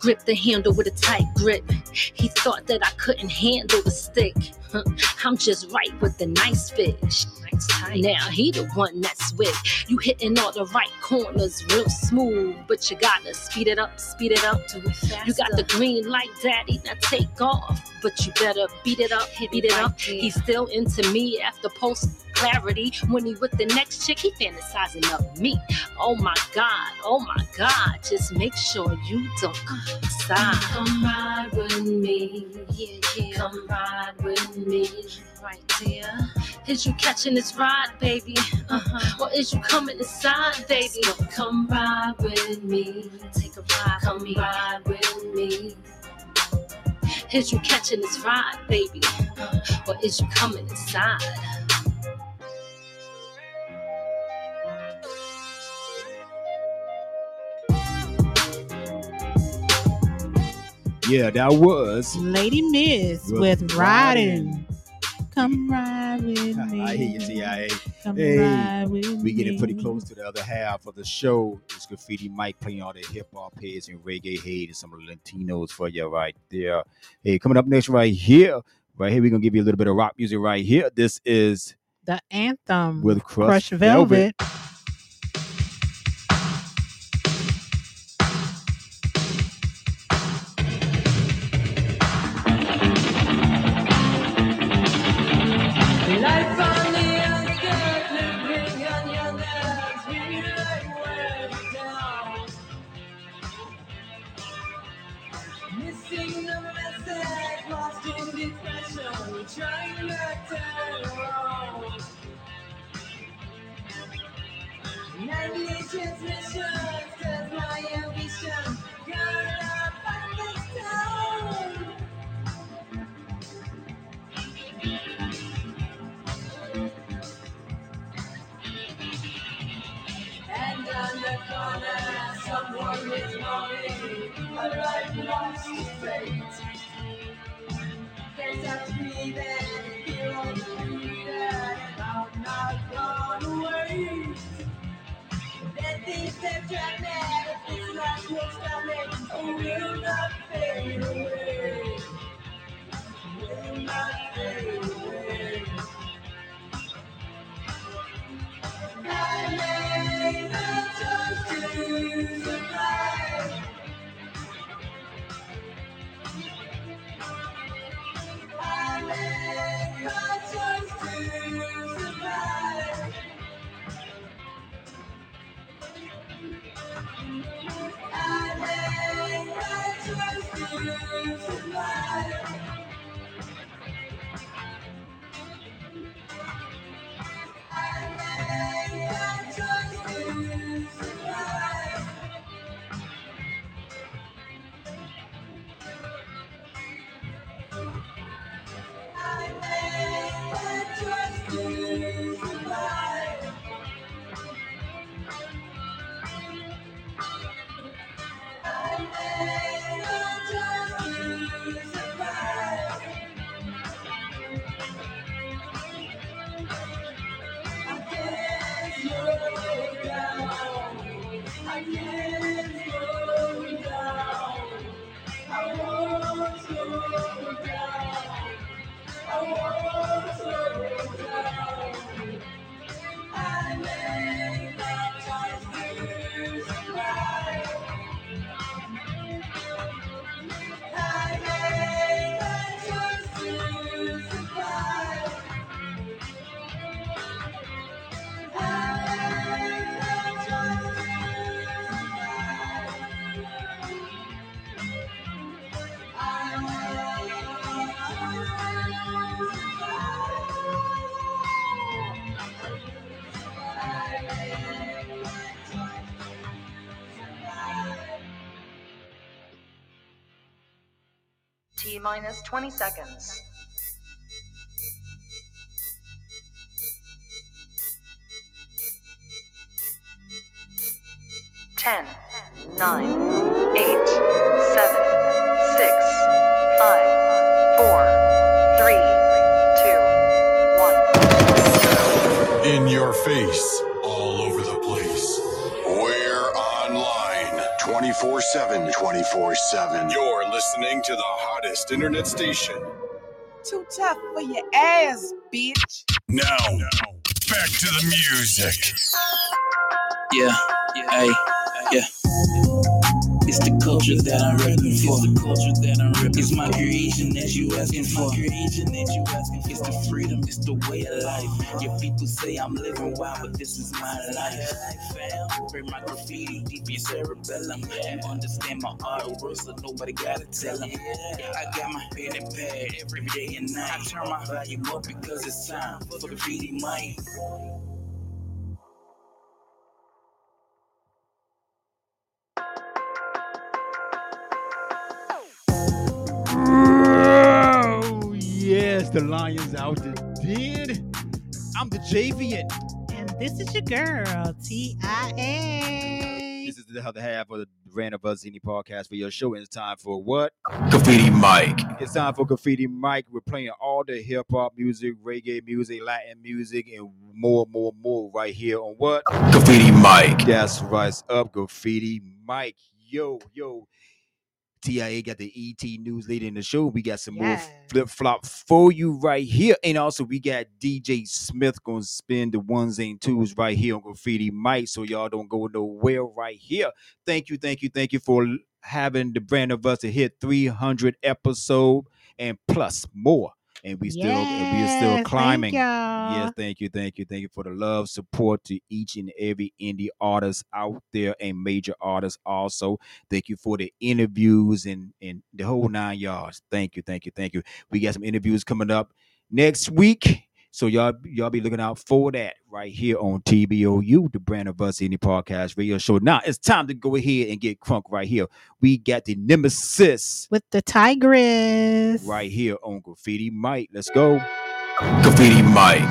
Grip the handle with a tight grip. He thought that I couldn't handle the stick. I'm just right with the nice fish. Now he the one that's with you hitting all the right corners real smooth, but you gotta speed it up, speed it up. You got the green light, daddy. Now take off, but you better beat it up, beat it up. He's still into me after post clarity. When he with the next chick, he fantasizing of me. Oh my god, oh my god. Just make sure you don't stop. Come ride with me, yeah, yeah. Come ride with me, right there. Is you catching this ride, baby? Uh-huh. Or is you coming inside, baby? Come ride with me. Take a ride, come me. ride with me. Is you catching this ride, baby? Uh, or is you coming inside? Yeah, that was. Lady Miss With with Riding. riding. Come ride with me. (laughs) I hear you, TIA. Come Hey, ride with We getting pretty close to the other half of the show. It's Graffiti Mike playing all the hip hop heads and reggae heads and some of the Latinos for you right there. Hey, coming up next right here, right here, we're gonna give you a little bit of rock music right here. This is The anthem with Crush, Crush Velvet. Life Minus 20 seconds. Hottest internet station. Too tough for your ass, bitch. Now, back to the music. Yeah, hey, yeah. It's the culture that I'm repping for. It's the culture that I'm repping It's my creation that you asking for. It's the freedom, it's the way of life. Yeah, people say I'm living wild, but this is my life. Bring my graffiti deep in your cerebellum. You understand my artwork, so nobody gotta tell them. I got my pen and pad every day and night. I turn my volume up because it's time for the graffiti mic. Yes, the Lions out the den. I'm the Javian. And this is your girl, T.I.A. This is the other half of the Brand of Us Indie podcast for your show. And it's time for what? Graffiti Mic. It's time for Graffiti Mic. We're playing all the hip hop music, reggae music, Latin music, and more, more, more right here on what? Graffiti Mic. That's right. It's up, Graffiti Mic. Yo, yo. TIA got the ET news in the show. We got some more flip flop for you right here. And also, we got DJ Smith going to spin the ones and twos right here on Graffiti Mic. So y'all don't go nowhere right here. Thank you, thank you, thank you for having the brand of us to hit 300 episode and plus more. And we still and we're still climbing. y'all. Yes, thank you, thank you, thank you for the love, support to each and every indie artist out there and major artists also. Thank you for the interviews and and the whole nine yards. Thank you, thank you, thank you. We got some interviews coming up next week. So y'all y'all be looking out for that right here on TBOU, the brand of us indie podcast radio show. Now it's time to go ahead and get crunk right here. We got the nemesis With the Tigress. right here on Graffiti Mic. Let's go. Graffiti Mic.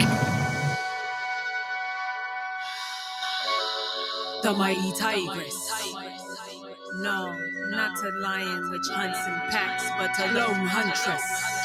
The mighty tigress. No, not a lion which hunts in packs, but a lone huntress.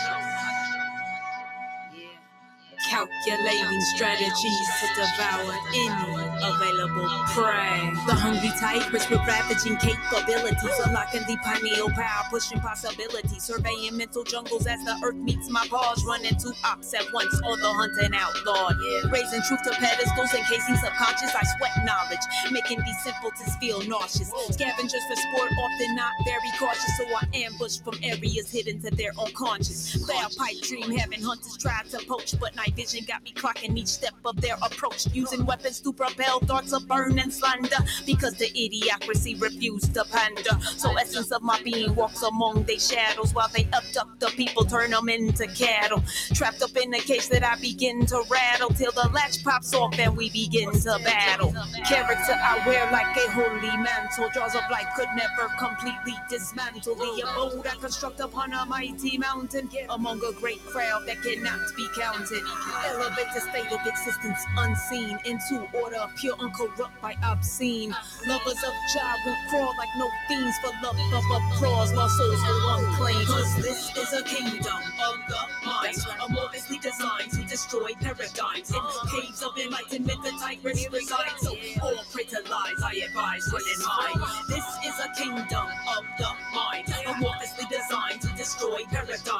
Calculating strategies to devour any available prey. The hungry tigers with ravaging capabilities, unlocking the pineal power, pushing possibilities, surveying mental jungles as the earth meets my paws, running two ops at once, or the hunting outlawed. Raising truth to pedestals, encasing subconscious, I sweat knowledge, making these simpletons feel nauseous. Scavengers for sport, often not very cautious, so I ambush from areas hidden to their unconscious. Fair pipe dream, having hunters try to poach, but night vision got me clocking each step of their approach, using weapons to propel thoughts of burn and slander, because the idiocracy refused to pander. So essence of my being walks among their shadows, while they abduct the people, turn them into cattle. Trapped up in a cage that I begin to rattle, till the latch pops off and we begin to battle. Character I wear like a holy mantle, jaws of life could never completely dismantle the abode I construct upon a mighty mountain, among a great crowd that cannot be counted. Elevate the state of existence unseen into order, pure uncorrupt by obscene. Lovers of Jah will crawl like no fiends for love of applause, lost souls go unclaimed. Cause this is a kingdom of the mind, amorphously designed to destroy paradigms. In caves of enlightenment, the tigress resides. So all pray lies, I advise run and hide. This is a kingdom of the mind, destroy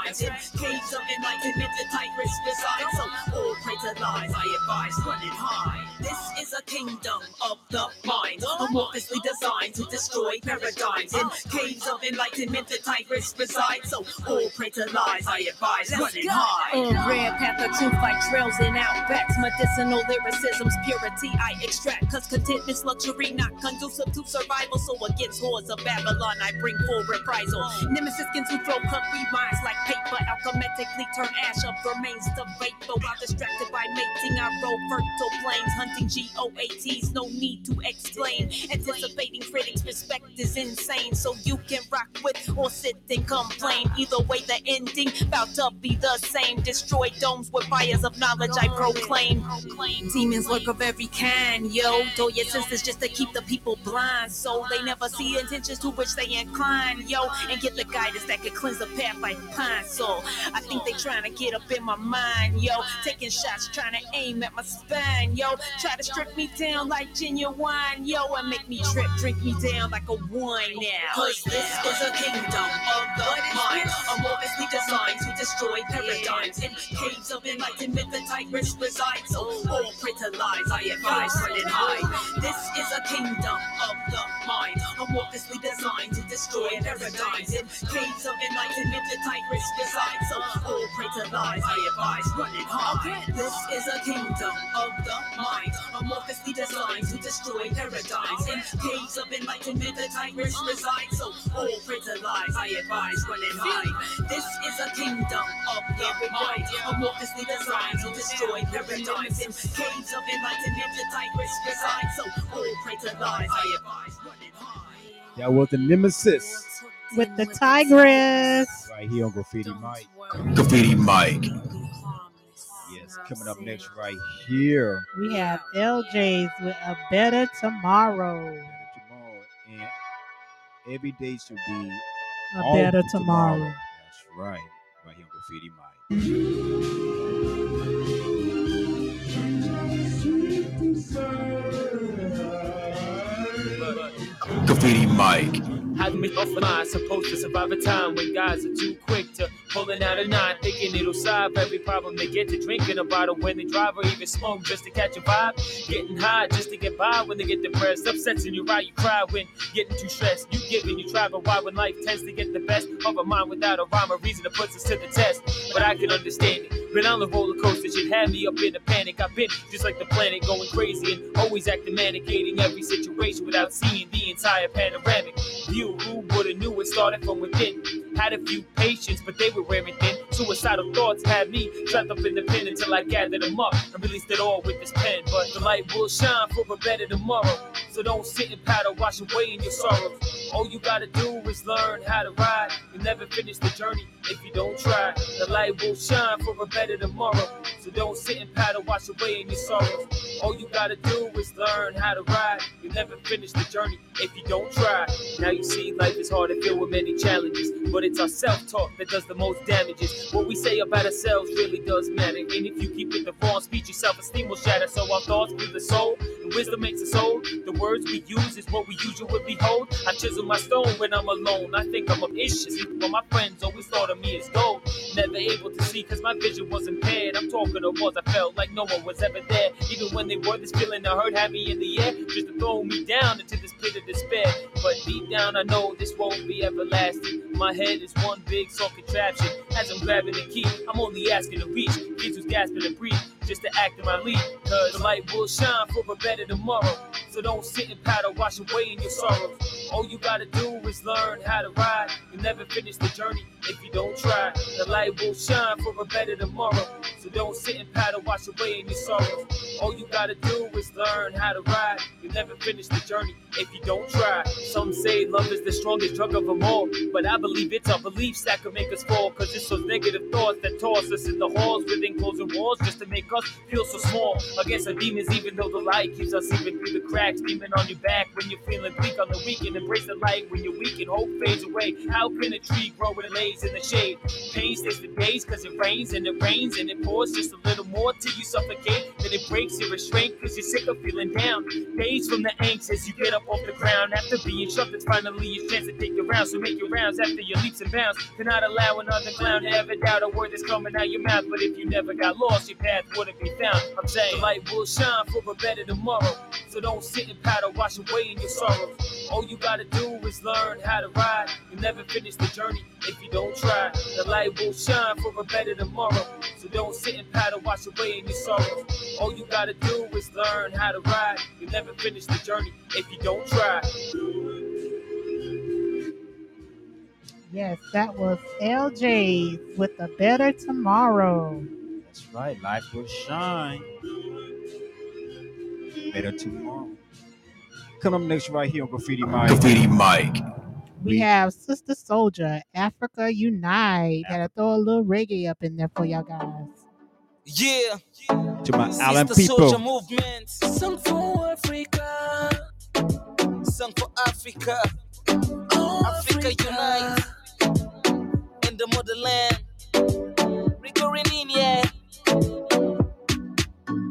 paradigms. In caves of enlightenment, the tigress resides. So all pray to lies, I advise run and hide. This is a kingdom of the mind, amorphously designed to destroy paradigms. In caves of enlightenment, the tigress resides. So all pray to lies, I advise run oh, and hide. On rare path of truth like trails in outbacks, medicinal lyricism's purity I extract. Cause contentment's luxury not conducive to survival. So against hordes of Babylon, I bring full reprisal. Nemesis can to throw country minds like paper, alchemically turn ash of remains to vapor. While distracted by mating, I roll fertile plains, GOATs, no need to explain. Anticipating critics' respect is insane, so you can rock with or sit and complain. Either way, the ending about to be the same. Destroy domes with fires of knowledge I proclaim. Demons lurk of every kind, yo. Dull your senses just to keep the people blind, so they never see intentions to which they incline, yo. And get the guidance that could cleanse the path like pine. So I think they trying to get up in my mind, yo. Taking shots, trying to aim at my spine, yo. Try to strip me down like genuine, yo, and make me trip, drink me down like a wine now. Cause this is a kingdom of the mind, amorphously designed to destroy paradigms. In caves of enlightenment, the tigress resides. So all to lies, I advise run and hide. This is a kingdom of the mind, amorphously designed to destroy paradigms. In caves of enlightenment, the tigress resides. So all to lies, I advise run and hide. This is a kingdom of the mind, amorphously designed to destroy paradigms. In caves of enlightenment, the tigress resides. So all pray to lies, I advise run and hide. This is a kingdom of the mind, amorphously designed to destroy paradigms. In caves of enlightenment, the tigress resides. So all pray to lies, I advise run and hide. That was the nemesis With the tigress. right here on Graffiti Mic. Graffiti Mic. Yes, coming up next right here. We have LJ's with a better tomorrow. tomorrow, and every day should be A better to tomorrow. That's right, right here on Graffiti Mic. Graffiti Mic. How the myth of I supposed to survive a time when guys are too quick to pulling out a nine, thinking it'll solve every problem they get to drinking a bottle when they drive or even smoke just to catch a vibe. Getting high just to get by when they get depressed. Upsets in your eye, you cry when getting too stressed. You give and you try, but why when life tends to get the best of a mind without a rhyme or reason to put us to the test? But I can understand it. Been on the roller coaster, shit had me up in a panic. I've been just like the planet, going crazy and always acting manic, hating every situation without seeing the entire panoramic view. Who would've knew it started from within? Had a few patients, but they were wearing thin. Suicidal thoughts had me trapped up in the pen until I gathered them up and released it all with this pen. But the light will shine for a better tomorrow. So don't sit and paddle, wash away in your sorrows. All you gotta do is learn how to ride. You'll never finish the journey if you don't try. The light will shine for a better tomorrow. So don't sit and paddle, wash away in your sorrows. All you gotta do is learn how to ride. You'll never finish the journey if you don't try. Now you see, life is hard and filled with many challenges, but it's our self-talk that does the most damages. What we say about ourselves really does matter, and if you keep it the wrong speech, your self-esteem will shatter. So our thoughts be the soul, and wisdom makes us old. The words we use is what we usually behold. I chisel my stone when I'm alone. I think I'm ambitious, when my friends always thought of me is gold. Never able to see, cause my vision was impaired. I'm talking of was I felt like no one was ever there. Even when they were, this feeling I heard had me in the air, just to throw me down into this pit of despair. But deep down, I know this won't be everlasting. My head is one big soul contraption. As I'm grabbing the key, I'm only asking to reach. Kids who's gasping and breathe just to act in my lead. Cause the light will shine for a better tomorrow. So don't sit and paddle, wash away in your sorrows. All you gotta do is learn how to ride. You'll never finish the journey if you don't try. The light will shine for a better tomorrow. So don't sit and paddle, wash away in your sorrows. All you gotta do is learn how to ride. You'll never finish the journey if you don't try. Some say love is the strongest drug of them all. But I believe it's our beliefs that can make us fall. Cause it's those negative thoughts that toss us in the halls within closing walls just to make us feel so small against the demons, even though the light keeps us even through the cracks. Demon on your back when you're feeling weak on the weekend. Embrace the light when you're weak and hope fades away. How can a tree grow when it lays in the shade? Pain stays the days cause it rains and it rains and it pours just a little more till you suffocate. Then it breaks your restraint cause you're sick of feeling down. Days from the angst as you get up off the ground. After being shoved, it's finally your chance to take your rounds. So make your rounds after your leaps and bounds. Do not allow another clown to ever doubt a word that's coming out your mouth. But if you never got lost, your path wouldn't be found. I'm saying the light will shine for a better tomorrow. So don't sit and paddle, wash away in your sorrows. All you gotta do is learn how to ride. You'll never finish the journey if you don't try. The light will shine for a better tomorrow. So don't sit and paddle, wash away in your sorrows. All you gotta do is learn how to ride. You'll never finish the journey if you don't try. Yes, that was LJ's with a better tomorrow. That's right. Life will shine. better tomorrow. Come up next right here on Graffiti Mic. Graffiti Mic. We have Sister Soldier, Africa Unite. Gotta throw a little reggae up in there for y'all guys. Yeah. To my island Sister Soldier people. movement. Song for Africa. Song for Africa. Africa unite. In the motherland. Rico Renin, yeah.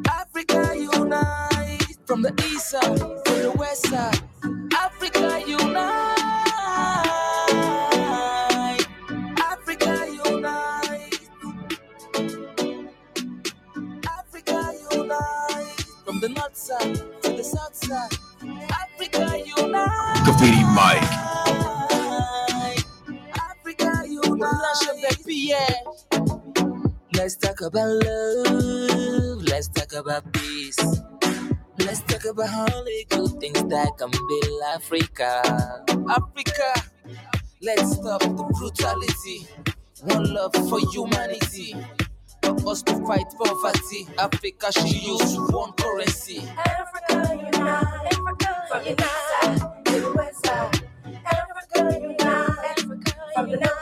Africa unite. From the east side to the west side. Africa unite. Africa unite. Africa unite. From the north side to the south side. Africa unite. Graffiti Mic. Africa unite. Yeah. Let's talk about love. Let's talk about peace. Let's talk about only good things that can build Africa. Africa. Let's stop the brutality. One love for humanity. For us to fight poverty. Africa should use one currency. Africa unite. Africa from the side to the west side. Africa unite. Africa from the north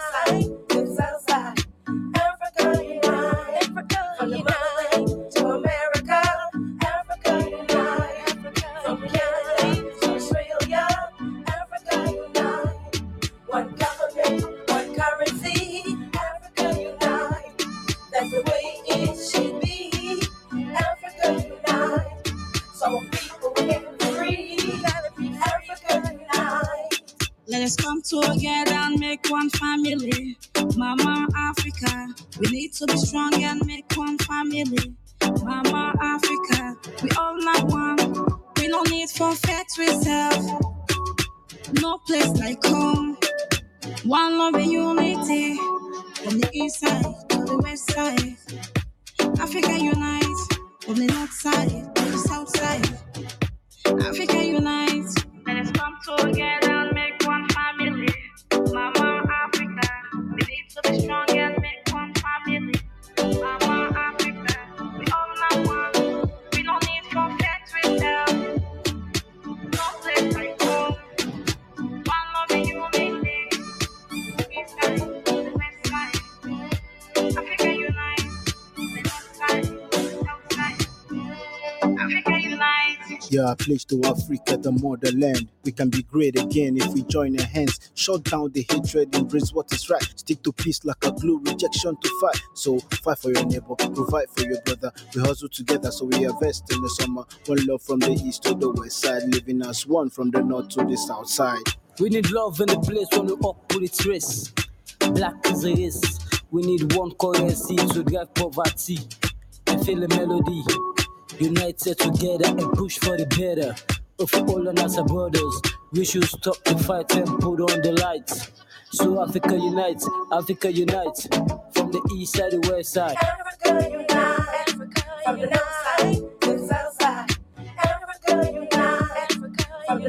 Let us come together and make one family. Mama Africa, we need to be strong and make one family. Mama Africa, we all are one. We no need for faith ourselves. No place like home. One love and unity. From the east side to the west side. Africa unite. From the north side to the south side. Africa unite. Let us come together and make one family. Mama Africa, we need to be strong Yeah, a place to Africa, the motherland. We can be great again if we join our hands. Shut down the hatred, embrace what is right. Stick to peace like a glue, rejection to fight. So fight for your neighbor, provide for your brother. We hustle together, so we harvest in the summer. One love from the east to the west side, living as one from the north to the south side. We need love in the place when we up with its race. Black as it is. We need one currency to drive poverty and feel the melody. United together and push for the better. Of all us are brothers, we should stop the fight and put on the lights. So Africa unites, Africa unites from the east side to west side. Africa unite. Africa from the north side to the south side. Africa unites, Africa from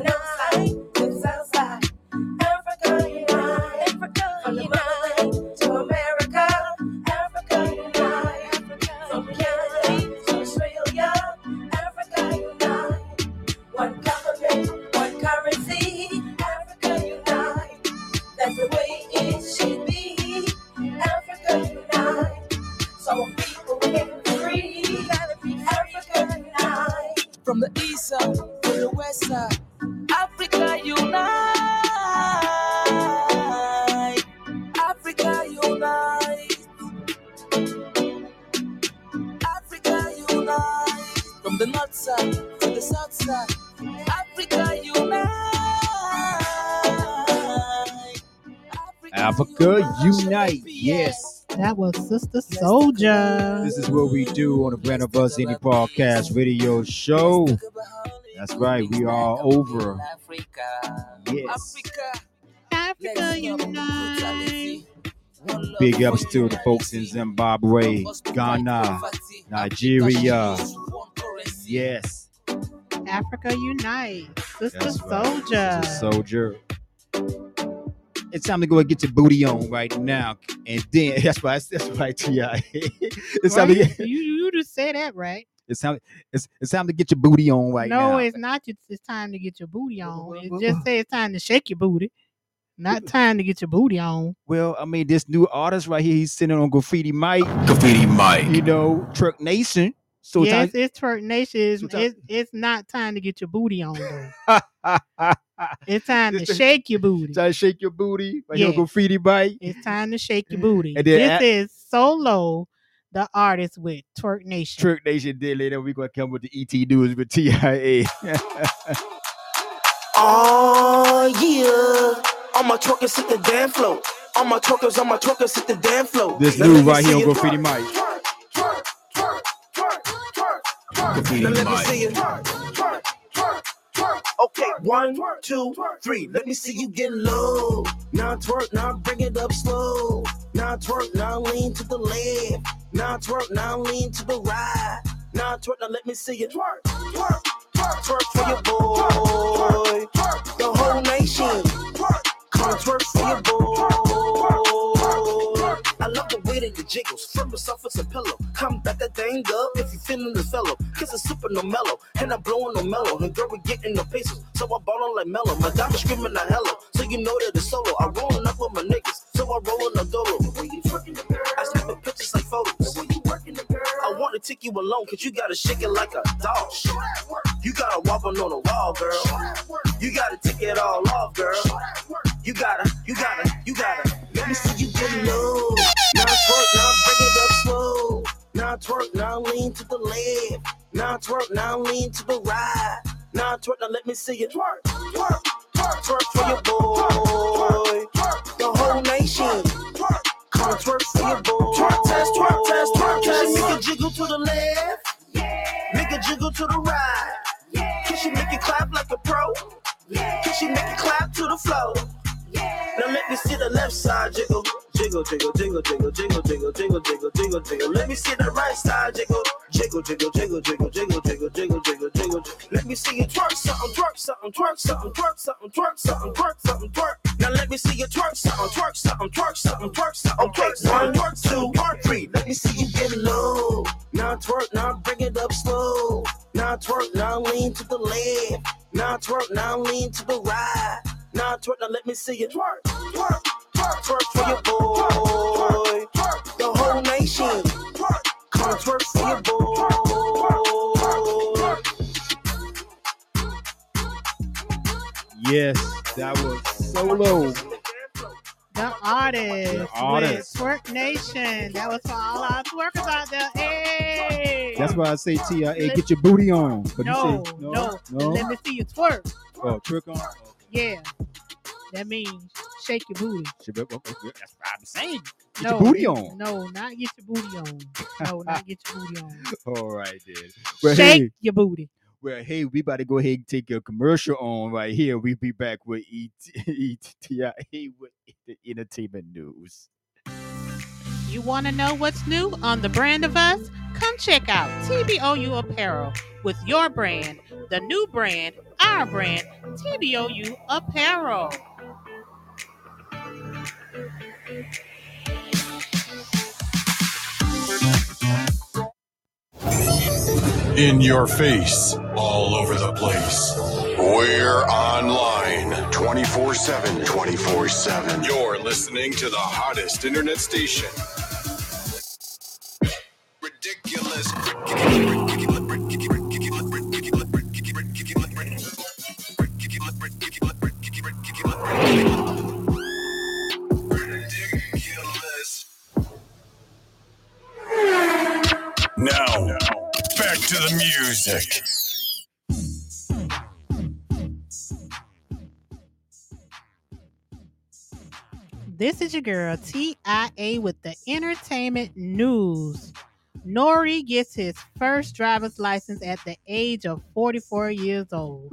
Soldier. This is what we do on the Brand of Us Indie Podcast radio show. That's right. We are over. Yes. Africa unite. Big ups to the folks in Zimbabwe, Ghana, Nigeria. Yes. Africa unite. Sister right. Soldier. Sister Soldier. It's time to go and get your booty on right now. And then (laughs) that's right, that's right, (laughs) T.I. it's time to Right? get You, you just say that right. It's time. It's it's time to get your booty on right no, now. No, it's not. It's, it's time to get your booty on. It just says it's time to shake your booty, not (laughs) time to get your booty on. Well, I mean, this new artist right here, he's sitting on Graffiti Mic. Graffiti Mic. You know, Truck Nation. So yes, time- it's twerk nation. It's, it's, it's not time to get your booty on though. It's time to shake your booty. Time to shake your booty. Right here on Graffiti Mic. It's time to shake your booty. And this a- is Solo, the artist with Twerk Nation. Truck Nation did later. We're gonna come with the ET news with TIA. Oh yeah. All my twerkers hit the damn flow. All my twerkers, all my twerkers hit the damn flow. this Now new right here on you Graffiti twerk. Mike. Graffiti Now let me Mike. Okay, one, two, three. Let me see you get low. Now twerk, now bring it up slow. Now twerk, now lean to the left. Now twerk, now lean to the right. Now twerk, now let me see you twerk, twerk, twerk, twerk for your boy. The whole nation. Come twerk for your boy. I love the way that you jiggles. From the soft as a pillow. Come back that thing up if you feeling the fellow. Cause it's super no mellow. And I'm blowing no mellow. And girl, we getting the pesos. So I ballin' like mellow. My diamond screaming a hello. So you know that it's solo. I rollin' up with my niggas. So I rollin' a dolo. I snap the pictures like photos. I want to take you alone, cause you gotta shake it like a dog. You gotta wobble on the wall, girl. You gotta take it all off, girl. You gotta, you gotta, you gotta. Let me see you get low. Now twerk, now bring it up slow. Now twerk, now lean to the left. Now twerk, now lean to the right. Now twerk, now let me see you twerk, twerk, twerk, twerk for your boy. The whole nation. Come twerk for your boy. Twerk test, twerk test, twerk test. Make it jiggle to the left. Make it jiggle to the right. Can she make it clap like a pro? Can she make it clap to the flow? Now let me see the left side jiggle. Jiggle, jiggle, jiggle, jiggle, jiggle, jiggle, jiggle, jiggle, jiggle, jiggle. Let me see the right side jiggle. Jiggle, jiggle, jiggle, jiggle, jiggle, jiggle, jiggle, jiggle, jiggle. Let me see you twerk something, twerk something, twerk something, twerk something, twerk something, twerk something, twerk. Now let me see you twerk something, twerk something, twerk something, twerk something. Okay, one, two, three. Let me see you get low. Now twerk, now bring it up slow. Now twerk, now lean to the left. Now twerk, now lean to the right. Now twerk, now let me see you twerk, twerk, twerk, twerk for your boy. The whole nation. Come twerk for your boy. Yes, that was solo. The artist, artist. with Twerk Nation. That was for all our twerkers out there. Hey. That's why I say TIA, get your booty on. But no, you say, no, no, no. Let me see you twerk. Oh, trick on. Yeah. That means shake your booty. Shit, but- but- but That's what I'm saying. Get no, your booty on. No, not get your booty on. No, (laughs) not get your booty on. All right, then. Well, Shake hey, your booty. well, hey, we about to go ahead and take a commercial on right here. We'll be back with E (laughs) ETIA with the entertainment news. You want to know what's new on the brand of us? Come check out TBOU Apparel with your brand, the new brand, our brand, TBOU Apparel. In your face, all over the place. We're online 24 7. 24 7. You're listening to the hottest internet station. Now, back to the music. This is your girl TIA with the entertainment news. N.O.R.E. gets his first driver's license at the age of 44 years old.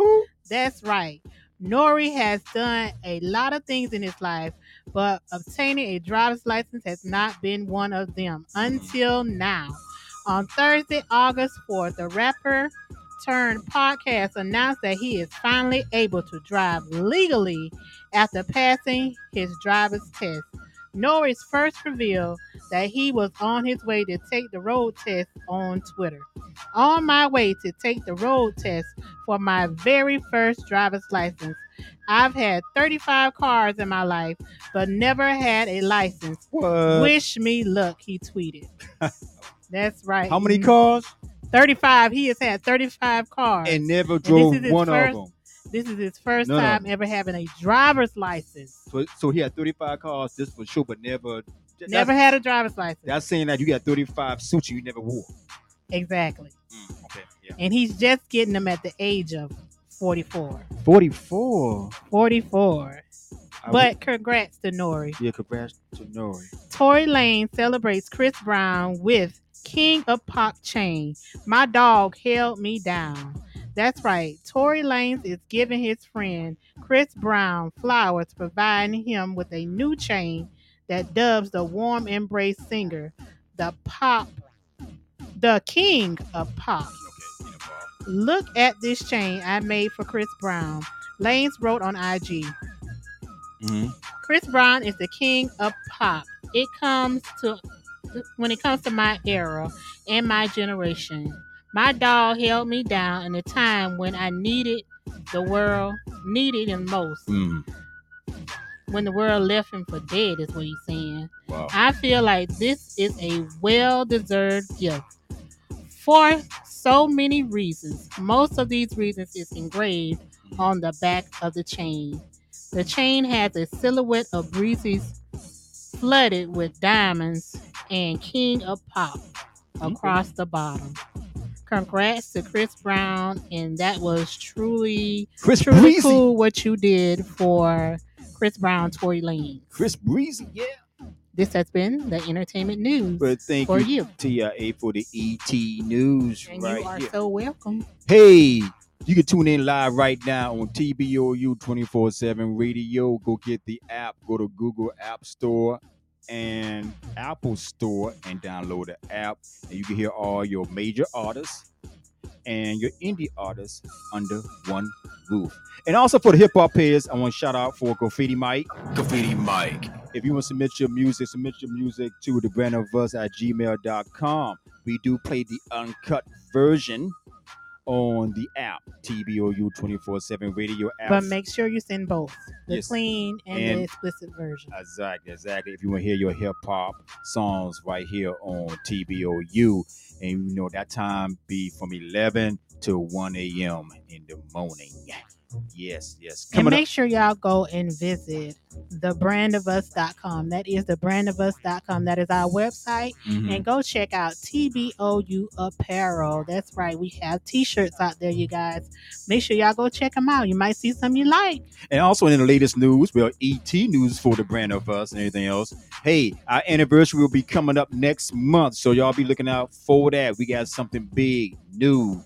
That's right. N.O.R.E. has done a lot of things in his life, but obtaining a driver's license has not been one of them until now. On Thursday, August 4th, the rapper turned podcast announced that he is finally able to drive legally after passing his driver's test. Norris first revealed that he was on his way to take the road test on Twitter. On my way to take the road test for my very first driver's license. I've had 35 cars in my life, but never had a license. What? Wish me luck, he tweeted. (laughs) That's right. How many cars? 35. He has had 35 cars. And never drove his one first- of them. This is his first time ever having a driver's license. So, so he had 35 cars, this for sure, but never. Never had a driver's license. That's saying that you got 35 suits you never wore. Exactly. Mm, okay, yeah. And he's just getting them at the age of 44. 44. 44. I But congrats to Nori. Yeah, congrats to Nori. Tory Lanez celebrates Chris Brown with King of Pop chain. My dog held me down. That's right. Tory Lanez is giving his friend Chris Brown flowers, providing him with a new chain that dubs the warm embrace singer, the pop, the king of pop. Look at this chain I made for Chris Brown. Lanez wrote on IG. Mm-hmm. Chris Brown is the king of pop. It comes to when it comes to my era and my generation. My dog held me down in a time when I needed the world needed him most. Mm. When the world left him for dead is what he's saying. Wow. I feel like this is a well-deserved gift for so many reasons. Most of these reasons is engraved on the back of the chain. The chain has a silhouette of breezes flooded with diamonds and King of Pop across the bottom. Congrats to Chris Brown, and that was truly, Chris truly Breezy. cool what you did for Chris Brown, Tory Lanez. Chris Breezy, yeah. This has been the entertainment news But thank for you, you. TIA, for the ET news And right you are here. so welcome. Hey, you can tune in live right now on TBOU 24 7 radio. Go get the app, go to Google App Store and Apple Store and download the app. And you can hear all your major artists and your indie artists under one roof. And also for the hip hop players, I want to shout out for Graffiti Mic. Graffiti Mic. If you want to submit your music, submit your music to the brand of us at gmail.com. We do play the uncut version on the app, TBOU 24 7 radio app. But make sure you send both the Yes. clean and, And- the explicit version. Exactly, exactly. If you want to hear your hip hop songs right here on TBOU, and you know that time be from 11 to 1 a.m. in the morning. Yes, yes. And make up, sure y'all go and visit thebrandofus.com. That is thebrandofus.com. That is our website. Mhm. And go check out TBOU Apparel. That's right. We have t shirts out there, you guys. Make sure y'all go check them out. You might see some you like. and also in the latest news, well, ET news for the brand of us and everything else. Hey, our anniversary will be coming up next month, so y'all be looking out for that. We got something big, new,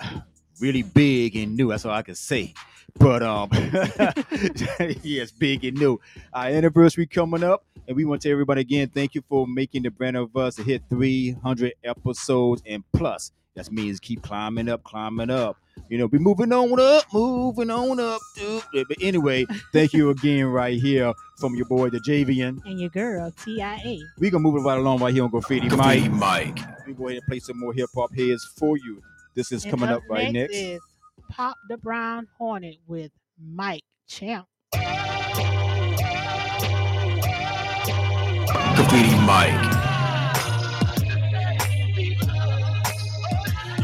(sighs) really big and new. That's all I can say. But um, (laughs) yes, big and new. Our anniversary coming up, and we want to tell everybody again, thank you for making the brand of us hit 300 episodes and plus. That means keep climbing up, climbing up. You know, be moving on up, moving on up. dude. But anyway, thank you again right here from your boy the Javian. And your girl, TIA. We gonna move it right along right here on Graffiti, Graffiti Mic. We go ahead and play some more hip hop heads for you. This is And coming up right next. is Pop the Brown Hornet with Mike Champ. Graffiti Mic.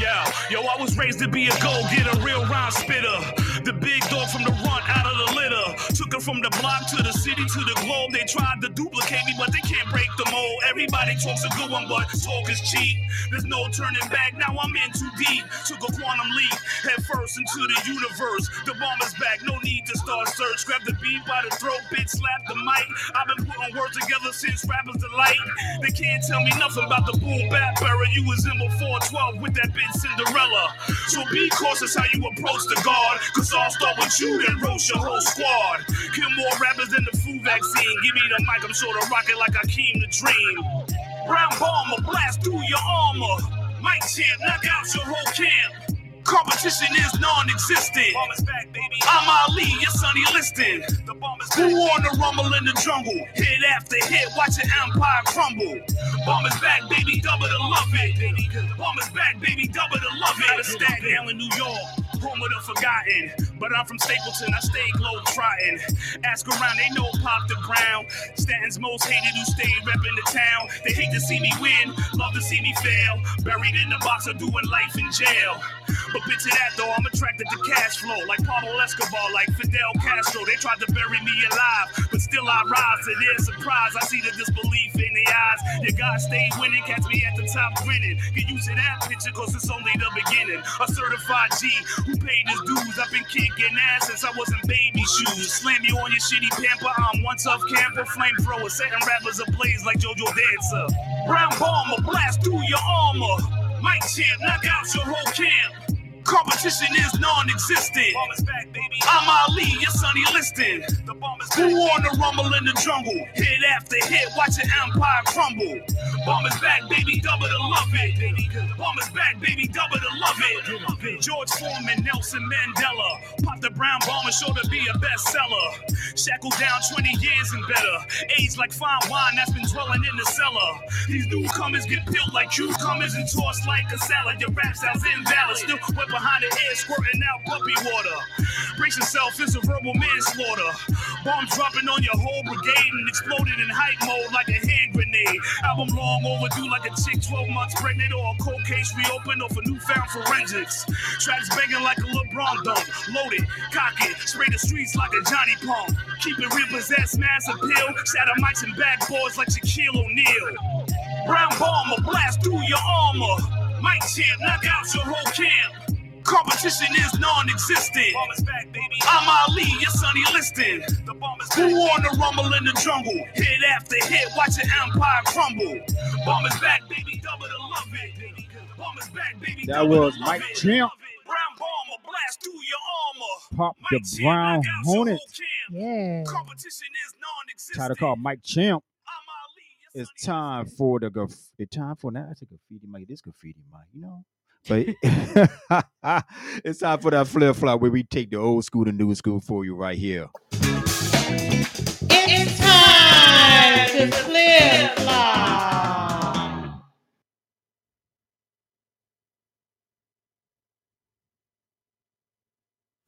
Yeah, yo, I was raised to be a go getter, real rhyme spitter. The big dog from the run out of the litter. Took her from the block to the city to the globe. They tried to duplicate me, but they can't break the mold. Everybody talks a good one, but talk is cheap. There's no turning back. Now I'm in too deep. Took a quantum leap, head first into the universe. The bomb is back, no need to start search. Grab the beat by the throat, bitch, slap the mic. I've been putting words together since rappers delight. They can't tell me nothing about the boom bap era. You was in before 12 with that bitch Cinderella. So be cautious how you approach the guard. Cause I'll start with you, then roast your whole squad. Kill more rappers than the flu vaccine. Give me the mic, I'm sure to rock it like I came to dream. Brown bomber, blast through your armor. Mike champ, knock out your whole camp. Competition is non-existent. I'm Ali, your Sonny Liston. Who on the rumble in the jungle? Hit after hit, watch your empire crumble. Bombers back, baby, double to love it. Bombers back, baby, double to love it. Out of Staten Island, New York. Home of the forgotten, but I'm from Stapleton. I stay globe trotting. Ask around, they know Pop the Brown. Staten's most hated who stayed repping the town. They hate to see me win, love to see me fail. Buried in the box of doing life in jail. But picture that though, I'm attracted to cash flow. Like Pablo Escobar, like Fidel Castro. They tried to bury me alive, but still I rise to their surprise. I see the disbelief in their eyes. Your God stayed winning, catch me at the top winning. Get used to that picture, cause it's only the beginning. A certified G who paid his dues. I've been kicking ass since I was in baby shoes. Slam you on your shitty pamper, I'm one tough camper. Flamethrower, setting rappers ablaze like JoJo Dancer. Brown bomber, blast through your armor. Mike champ, knock out your whole camp. Competition is non-existent. I'm Ali, your Sonny Liston. Who on the rumble in the jungle? Hit after hit, watch your empire crumble. Bombers back, baby, double to love it. Bombers back, baby, double to love it. George Foreman, Nelson Mandela. Pop the brown bomber, sure to be a bestseller. Shackled down 20 years and better. Aged like fine wine that's been dwelling in the cellar. These newcomers get peeled like cucumbers and tossed like a salad. Your rap sounds invalid. Still wet behind the head, squirting out puppy water. Brace yourself, it's a verbal manslaughter. Bombs dropping on your whole brigade and exploding in hype mode like a hand grenade. Album long overdue like a chick 12 months pregnant or a cold case reopened or for newfound forensics. Tracks banging like a LeBron dunk. Loaded, cock it, spray the streets like a Johnny Pump. Keep it repossessed, mass appeal. Shatter mics and backboards like Shaquille O'Neal. Brown bomber, blast through your armor. Mike champ, knock out your whole camp. Competition is non-existent. I'm Ali, your Sonny Liston. The Who on the rumble in the jungle? Hit after hit, watch your empire crumble. Bombers back, baby, double to love it. Bombers back, baby, That was Mike Champ. Brown bomber, blast through your armor. Pop the Brown Hornet. Yeah. Competition is non-existent. Title called Mike Champ. It's time for the graf- the time for now. It's a graffiti mic. This graffiti mic, you know. But (laughs) it's time for that flip flop where we take the old school to new school for you right here. It's time to flip flop.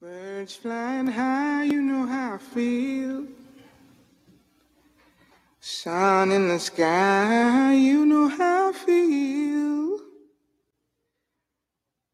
Birds flying high, you know how I feel. Sun in the sky, you know how I feel.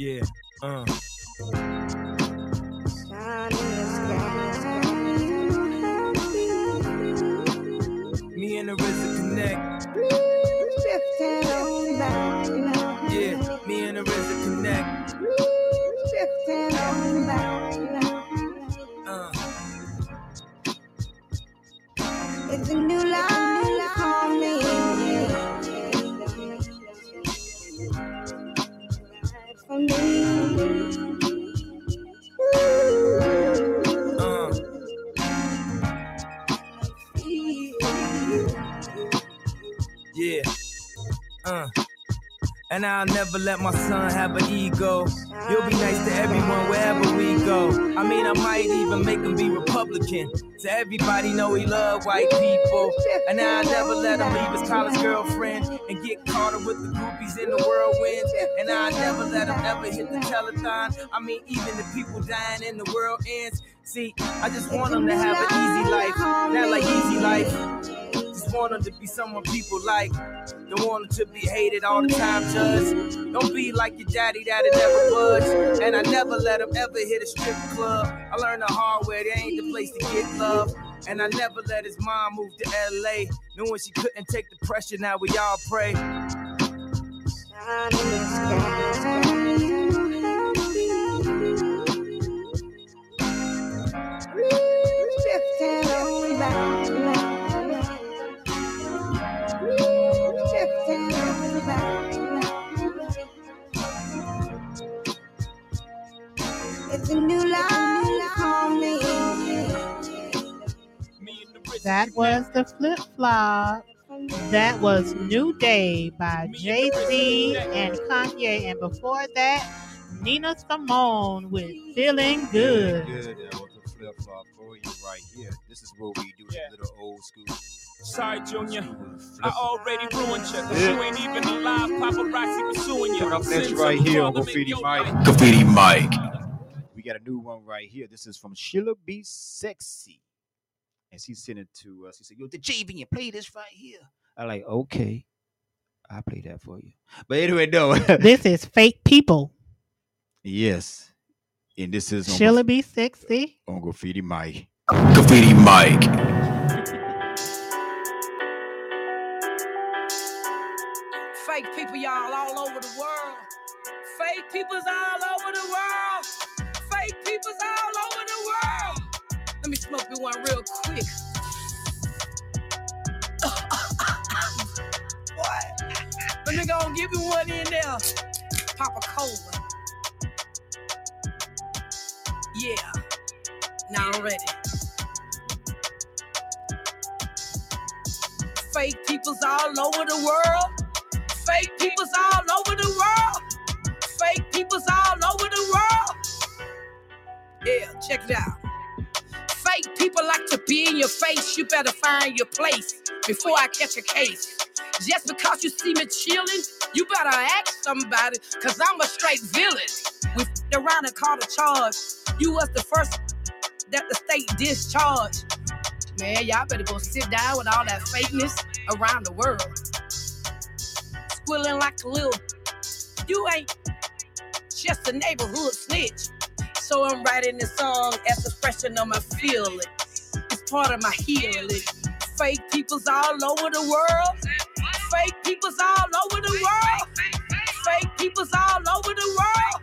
Yeah. Uh. Uh. And I'll never let my son have an ego. You'll be nice to everyone wherever we go. I mean, I might even make him be Republican. To everybody know he love white people. And I'll never let him leave his college girlfriend and get caught up with the groupies in the whirlwind. And I'll never let him ever hit the telethon. I mean, even the people dying in the world ends. See, I just want him to have an easy life. Not like easy life. Just want him to be someone people like. Don't want to be hated all the time, judge. Don't be like your daddy that'll never budge. And I never let him ever hit a strip club. I learned the hard way, there ain't the place to get love. And I never let his mom move to LA. Knowing she couldn't take the pressure, now we all pray. It's a new life for me. That was the flip flop. That was New Day by Jay Z and Kanye. And before that, Nina Simone with Feeling Good. Good. That was a flip flop for you right here. This is what we do, the little old school. Sorry, Junior. I already ruined you. Cause you ain't even alive. Paparazzi pursuing you. Coming up next Sins right of here on father Graffiti make Mike. your Graffiti Mic. We got a new one right here. This is from Sheila B. Sexy. And she sent it to us. She said, Yo, the JV, you play this right here. I like, okay. I'll play that for you. But anyway, no. (laughs) This is Fake People. yes. And this is Sheila B. Sexy. on Graffiti Mic. Graffiti Mic. Fake people, y'all, all over the world. Fake people's all over smoke me one real quick. what? (laughs) Let me go and give you one in there. Pop a cola. Yeah. Now I'm ready. Fake people's all over the world. Fake people's all over the world. Fake people's all over the world. Yeah, check it out. Fake people like to be in your face. You better find your place before I catch a case. Just because you see me chilling, you better ask somebody, cause I'm a straight villain. We f***ed around and caught a charge. You was the first that the state discharged. Man, y'all better go sit down with all that fakeness around the world. Squilling like a little, you ain't just a neighborhood snitch. So I'm writing this song as expression of my feeling. It's part of my healing. Fake people's all over the world. Fake people's all over the world. Fake people's all over the world.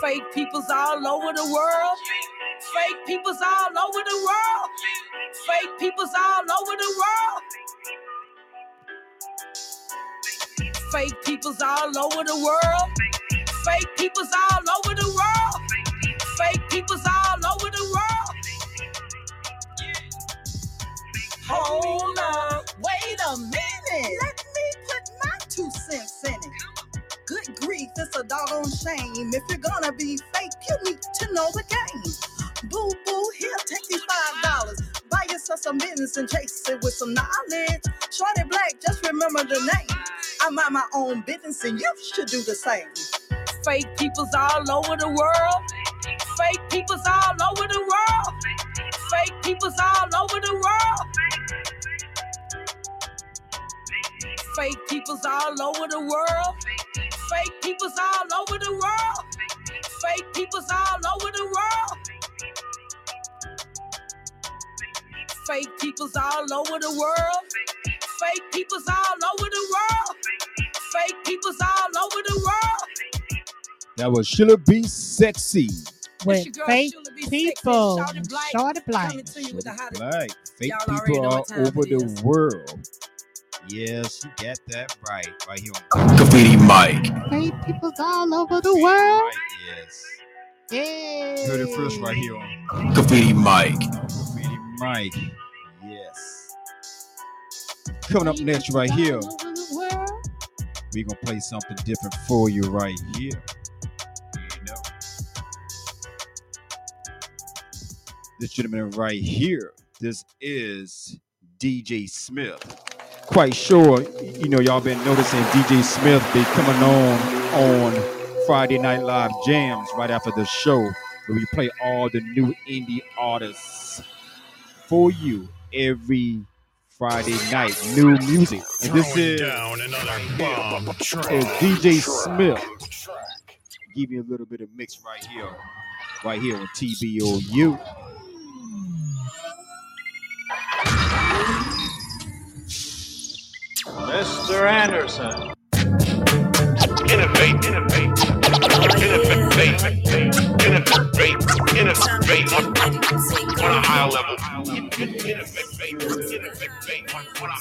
Fake people's all over the world. Fake people's all over the world. Fake people's all over the world. Fake people's all over the world. Fake people's all over the world. Fake people's all over the world. Hold up. Wait a minute. Let me put my two cents in it. Good grief, it's a doggone shame. If you're gonna be fake, you need to know the game. Boo boo, here, take these five dollars. Buy yourself some business and chase it with some knowledge. Shorty Black, just remember the name. I mind my own business and you should do the same. Fake people's all over the world. Fake people's all over the world. Fake people's all over the world. Fake people's all over the world. Fake people's all over the world. Fake people's all over the world. Fake people's all over the world. Fake people's all over the world. Fake people's all over the world. That was Sheila B. Sexy. With fake people. Shorty Blight. Black. Fake Y'all already people know all what time over the world. Yes, you got that right. Right here on Graffiti Mic. Great peoples all over the world. Yes. Hey. Heard it first right here on Graffiti Mic. Graffiti Mic. Yes. Coming up next right here, we're gonna play something different for you right here. This gentleman right here, this is DJ Smith. Quite sure, you know, y'all been noticing DJ Smith be coming on on Friday Night Live jams right after the show, where we play all the new indie artists for you every Friday night. New music. And this is, is DJ Smith. Give you a little bit of mix right here. Right here on TBOU. Mr. Anderson. Innovate, innovate, innovate, innovate, innovate on, on a higher level. Innovate, innovate, on. Innovate, on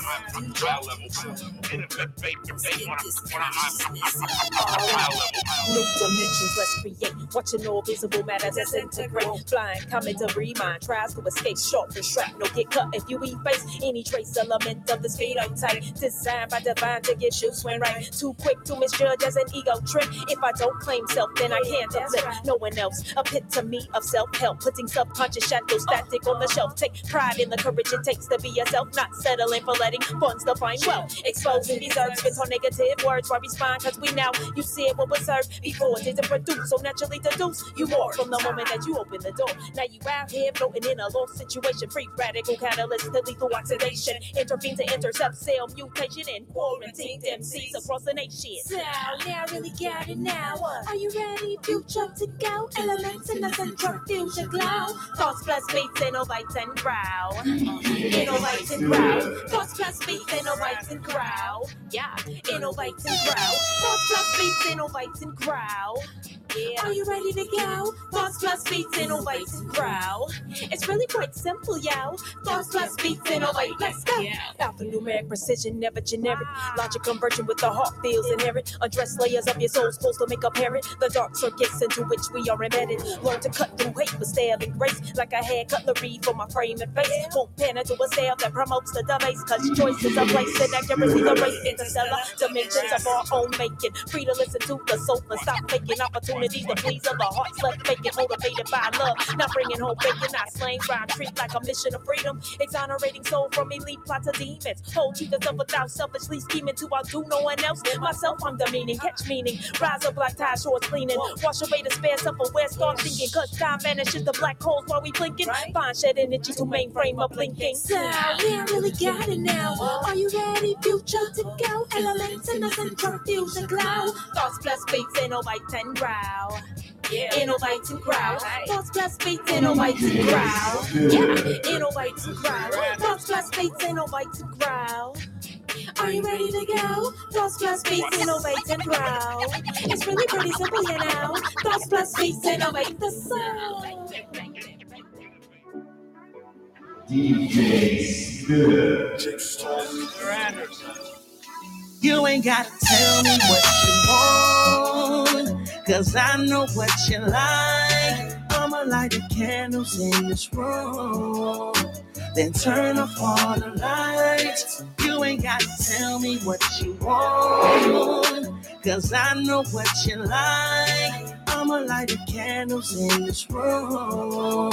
a higher level. New dimensions, let's create. Watching all visible matter disintegrate. Flying, coming to remind. Tries to escape, sharp and shrapnel. Get cut if you efface any trace element of this phenotype. Designed by divine to get you swing right. Too quick to misjudge as an ego trip. If I don't claim self, then I can't uplift no one else. A epitome of self help. Putting subconscious shadows static on the shelf. Take pride in the courage it takes to be yourself. Not settling for letting funds define wealth. Exposing these earths with our negative words. Why respond? Cause we now you see it what was served before didn't produce. So naturally deduce you more from the moment that you open the door. Now you out here floating in a lost situation. Free radical catalyst to lethal oxidation. Intervene to intercept cell mutation and quarantine MCs across the nation. So now really got it now. Are you ready, future to go? Elements in the central fusion glow. Thoughts plus beats, innovates and growl. Innovates and growl. Thoughts plus beats, innovates and growl. Yeah, innovates and growl. Thoughts plus beats, innovates and growl. Yeah. Are you ready to go? Thoughts plus beats, innovates and growl. It's really quite simple, yo. Thoughts plus beats, innovate. Let's go. Alphanumeric precision, never generic. Logic conversion with the heart feels inherent. Address layers of your soul supposed to make apparent the dark circuits into which we are embedded. Learn to cut through hate with style and grace, like I had cutlery for my frame and face. Won't pan into a style that promotes the debase, cause choice is a place and accuracy the race. Interstellar dimensions of our own making. Free to listen to the soul and stop faking opportunities to please other hearts left vacant, motivated by love. Not bringing home bacon, not slaying rhyme treat like a mission of freedom. Exonerating soul from elite plots of demons. Hold to yourself without selfishly scheming to outdo no one else. Myself, I'm the meaning, catch meaning. Rise up black tie shorts cleaning. Wash away the spare self-aware, start thinking. Cause time vanishes the black holes while we blinking. Find shed energy to mainframe up blinking. So now really got it now. Are you ready, future to go? Elements in the central fusion glow. Thoughts plus beats, innovate and growl. Innovate and growl. Thoughts plus beats, innovate and growl. Yeah, innovate and growl. Thoughts plus beats, innovate and growl. Are you ready to go? Thoughts plus beats, innovate and growl. It's really pretty simple, you know. Thoughts plus beats, innovate the sound. DJ Smith. You ain't gotta tell me what you want, cause I know what you like. I'ma light the candles in this room, then turn off all the lights. You ain't gotta tell me what you want, cause I know what you like. I'ma light the candles in this room,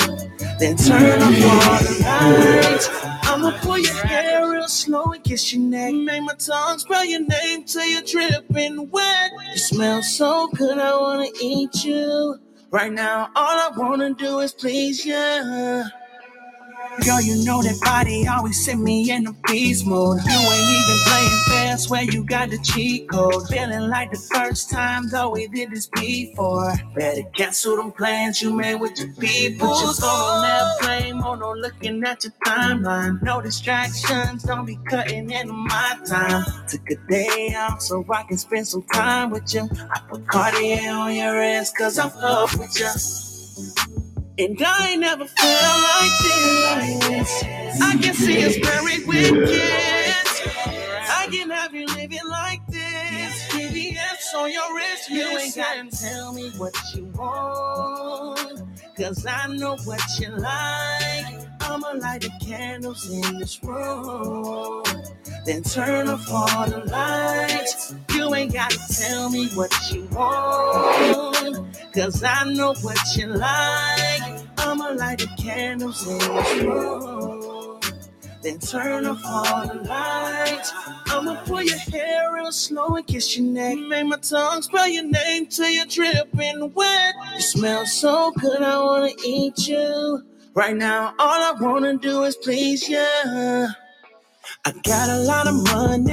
then turn off all the lights. I'ma pull your hair real slow and kiss your neck. Make my tongue spell your name till you're dripping wet. You smell so good, I wanna eat you. Right now, all I wanna do is please you. Girl, you know that body always send me in a beast mode. You ain't even playing fair, swear you got the cheat code. Feeling like the first time, though we did this before. Better cancel them plans you made with your people. Put your phone on airplane oh. mode, no looking at your timeline. No distractions, don't be cutting into my time. Took a day off so I can spend some time with you. I put Cartier on your wrist, cause I'm up with you. And I never felt like this. I can see us very wicked. I can have you living like this. VVS on your wrist. You ain't gotta tell me what you want. Cause I know what you like. I'ma light the candles in this room. Then turn off all the lights. You ain't gotta tell me what you want. Cause I know what you like. I'ma light the candles in this room. Then turn off all the lights. I'ma pull your hair real slow and kiss your neck. Make my tongue spell your name till you're dripping wet. You smell so good, I wanna eat you. Right now, all I wanna do is please you. I got a lot of money,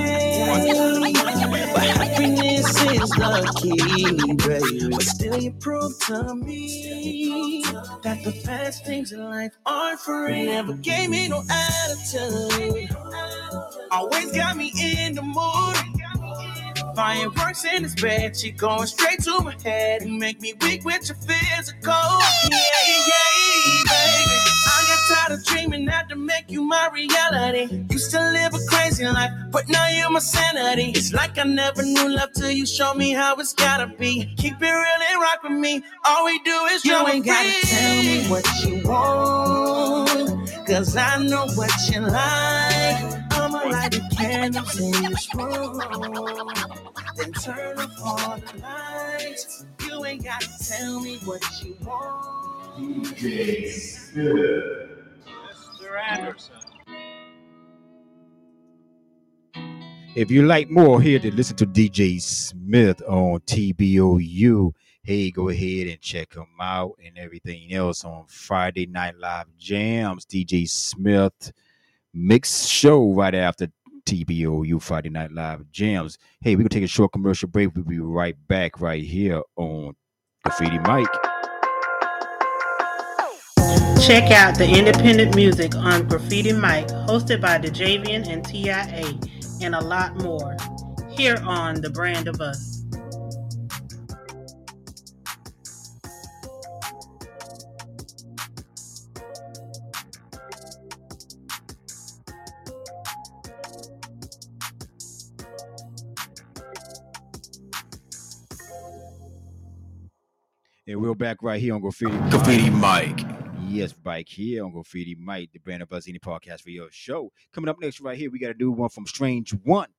but happiness is key, baby. But still, you prove to me that the best things in life aren't free. Never gave me no attitude, always got me in the mood. Fireworks in this bed, she going straight to my head and make me weak with your physical. Yeah, yeah, baby. I got of dreaming that to make you my reality. Used to live a crazy life, but now you're my sanity. It's like I never knew love till you show me how it's gotta be. Keep it real and rock with me. All we do is you ain't gotta tell me what you want, cause I know what you like. I'ma light the candles in this room, then turn off all the lights. You ain't gotta tell me what you want. DJ Smith. Mr. Anderson. If you like more here to listen to DJ Smith on TBOU, hey, go ahead and check him out and everything else on Friday Night Live Jams. DJ Smith mix show right after TBOU Friday Night Live Jams. Hey, we're gonna take a short commercial break. We'll be right back right here on Graffiti Mic. Check out the independent music on Graffiti Mic, hosted by the Javian and TIA, and a lot more. Here on The Brand of Us. And we're back right here on Graffiti Graffiti Mic. Yes, Mike here on Graffiti Mic, the Brand of Us Indie Podcast for your show. Coming up next right here, we got to do one from Strange One.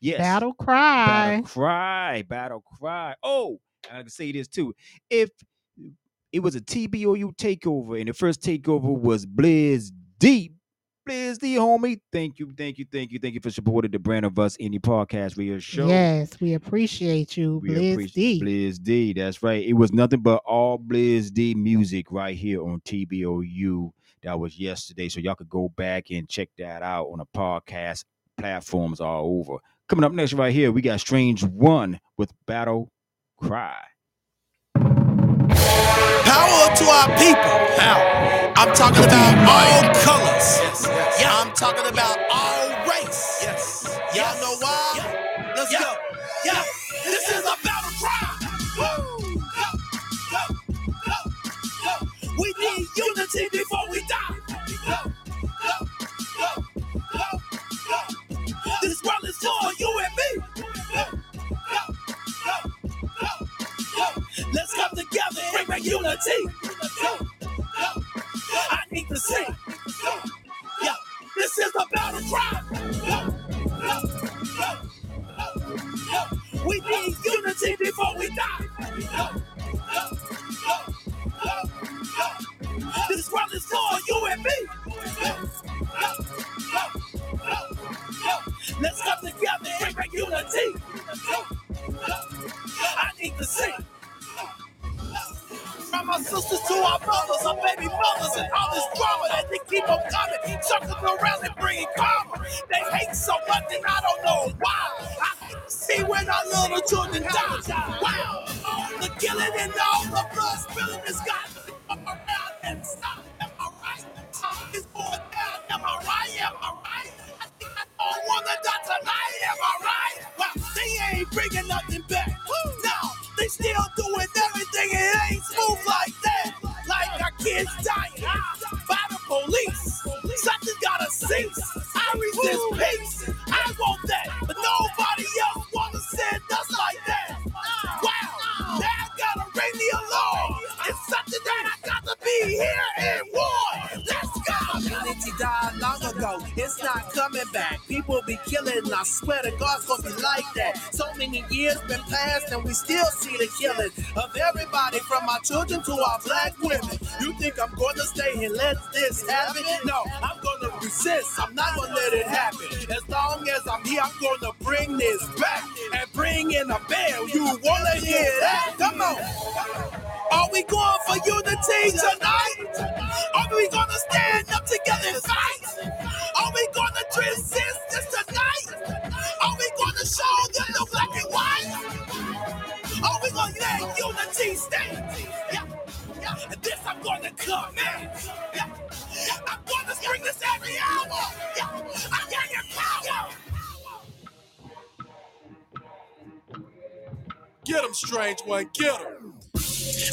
Yes. Battle Cry. Battle Cry. Battle Cry. Oh, I can say this too. If it was a TBOU takeover and the first takeover was Blizz D, Blizz D, homie. Thank you, thank you, thank you, thank you for supporting the Brand of Us Indie Podcast for your show. Yes, we appreciate you, We Blizz appreciate D. Blizz D. That's right. It was nothing but all Blizz D music right here on TBOU. That was yesterday. So y'all could go back and check that out on the podcast platforms all over. Coming up next right here, we got Strange One with Battle Cry. Power to our people. Power. I'm talking about all colors. Yes. Yeah, I'm talking about all race. Yes. Y'all know why? Let's go. Yeah. This is a battle cry. Woo. Go, go, go, go. We need unity before we die. Go, go, go, go, go. This world is for you and me. Go, go, go, go, go. Let's come together I need to see. Yeah, this is a battle cry. Our children to our black women. You think I'm gonna stay and let this happen? No, I'm gonna resist. I'm not gonna let it happen. As long as I'm here, I'm gonna bring this back and bring in a bell. You wanna hear that? Come on. Are Get him, strange one. Get him.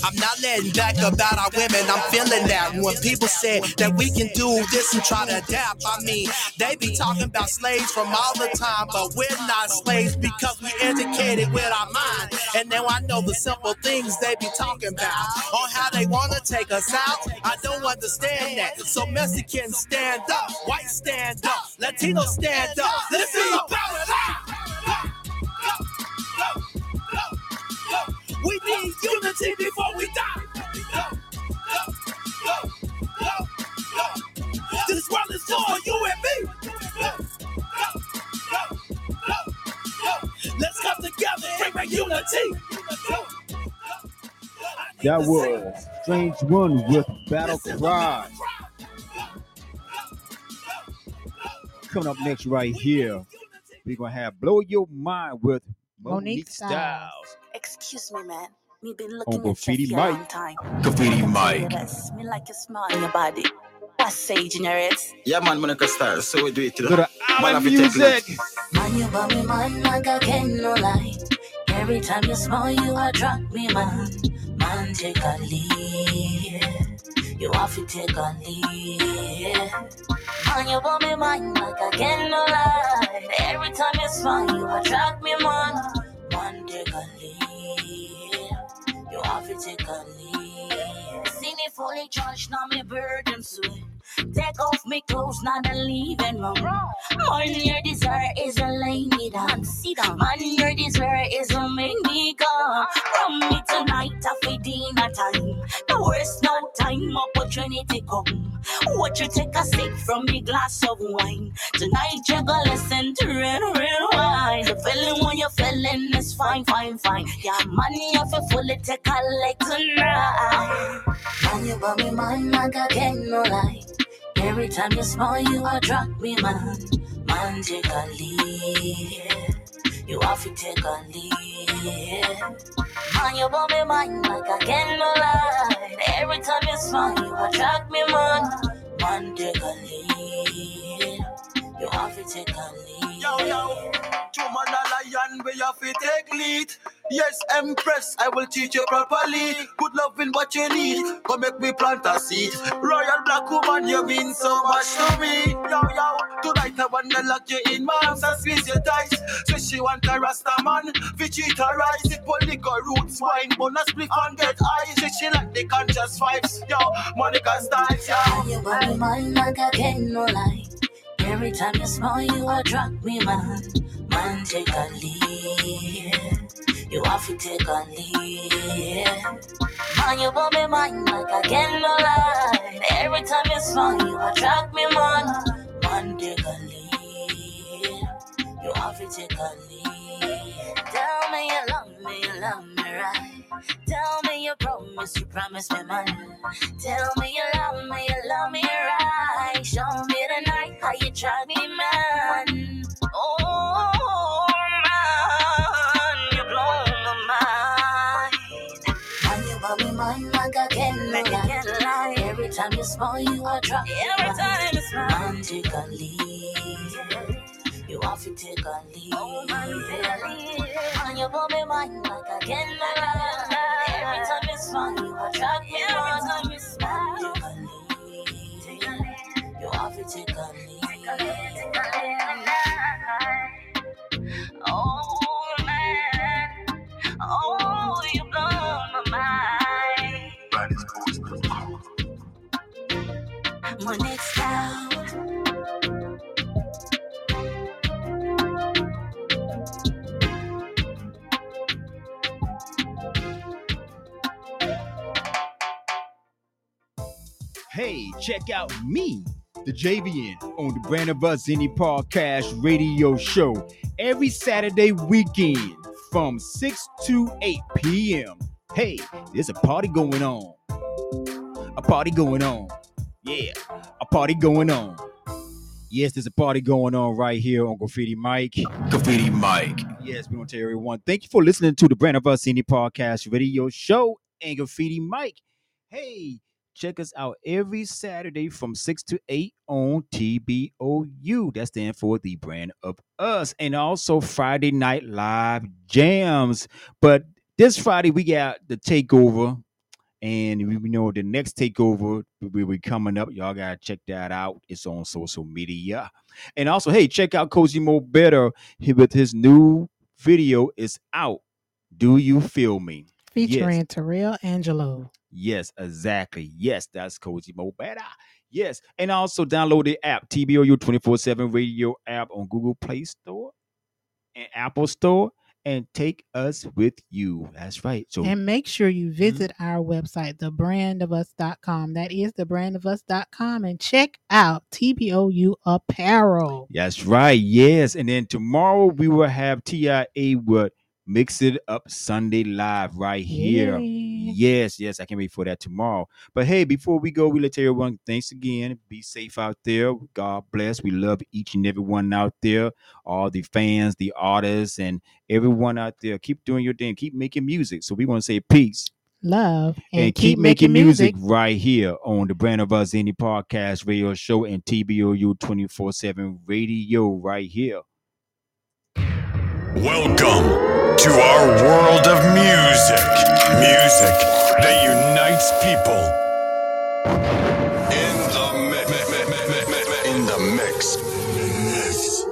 I'm not letting back about our women. I'm feeling that when people say that we can do this and try to adapt. I mean, they be talking about slaves from all the time, but we're not slaves because we educated with our mind. And now I know the simple things they be talking about on how they want to take us out. I don't understand that. So Mexicans stand up, white stand up, Latino stand up. Let's see power. We need unity before we die. This world is for you and me. Let's come together and bring unity. That was Strange One with Battle Cry. Coming up next right here, we're gonna have Blow Your Mind with Monique, Monique Styles. Styles. Excuse me, man. Me been On looking at Graffiti you for a long time. Graffiti Tell you Mike. this, Me like you smile in your body. What sage in your ears? Yeah, man, Monica Star. So we do it to the To the man Island of the take music. Man, you got me man like I can no lie. Every time you smile, you attract me, man. Man, take a lead. You have to take a lead. Man, you got me man like I can no lie. Every time you smile, you attract me, man. Man, You take a lead. See me fully charged, now me burden soon. Take off me clothes, not a leaving room. Man, your desire is a lay me down. Sit down. Man, your desire is a make me come. Opportunity come. What you take a sip from me glass of wine. Tonight you're gonna listen to red, red wine. The feeling when you're feeling is fine, fine, fine. Yeah, money if you fully take a leg tonight. Man, you got me man like I can no lie. Every time you smile, you are attract me, man. Man, take a lead. You have to take a lead. Man, you got me man like I can no lie. Every time you smile, you attract me, man. Man, take a lead. You have to take a lead. Yo, yo. Two man a lion, we have to take lead. Yes, Empress, I will teach you properly. Good loving what you need. Come make me plant a seed. Royal black woman, you mean so much to me. Yo, yo. Tonight I wanna lock you in my arms and squeeze your thighs. So she want a rasta man. Her rise. It will liquor roots, wine, bonus split and get eyes. Say she like the conscious vibes. Yo, Monica styles, yo. You me man like I can no lie. Every time you smile, you attract me, man. Man, take a lead. You have to take a lead. Man, you got me man like I can no lie. Every time you smile, you attract me, man. Man, take a lead. You have to take a lead. Tell me you love me, you love me right. Tell me you promise, you promise me, man. Tell me you love me, you love me right. Show me tonight how you try me, man. Oh, man, you blow my mind. Man, you got me mind like I can like I can lie. Every time you smile, you attract me. Every time you smile, man, take a. You have to take a lead. Oh, man, take a lead. Man, you got me mind like I can lie. Every time you smile, you attract me. Every time you smile, take a lead. Take a lead. You have to take a lead. Take a lead. Take a lead. Oh man, oh you blow my mind. When it's down, Hey, check out me, the JVN, on the Brand of Us Indie Podcast radio show every Saturday weekend from 6 to 8 p.m. Hey, there's a party going on. A party going on. Yeah, a party going on. Yes, there's a party going on right here on Graffiti Mic. Graffiti Mic. Yes, we want to tell everyone. Thank you for listening to the Brand of Us Indie Podcast radio show and Graffiti Mic. Hey, check us out every Saturday from 6 to 8 on TBOU. That stands for the Brand of Us. And also Friday Night Live Jams. But this Friday, we got the takeover and we know the next takeover will be coming up. Y'all gotta check that out. It's on social media. And also, hey, check out Cozy Mo Better with his new video is out. Do you feel me? Featuring Yes. Terrell Angelo. Yes, exactly. Yes, that's Cozy Mo Better. Yes. And also download the app, TBOU 24-7 radio app on Google Play Store and Apple Store. And take us with you. That's right. So And make sure Mm-hmm. you visit our website, thebrandofus.com. That is thebrandofus.com. And check out TBOU Apparel. That's right. Yes. And then tomorrow we will have TIA with Mix It Up Sunday Live right here. Yes, yes. I can't wait for that tomorrow. But hey, before we go, we let everyone thanks again. Be safe out there. God bless. We love each and every one out there. All the fans, the artists, and everyone out there. Keep doing your thing. Keep making music. So we want to say peace. Love. And, keep, making, music. right here on the Brand of Us Indie Podcast Radio Show and TBOU 24 7 Radio right here. Welcome to our world of music. Music that unites people. In the mix. In the mix.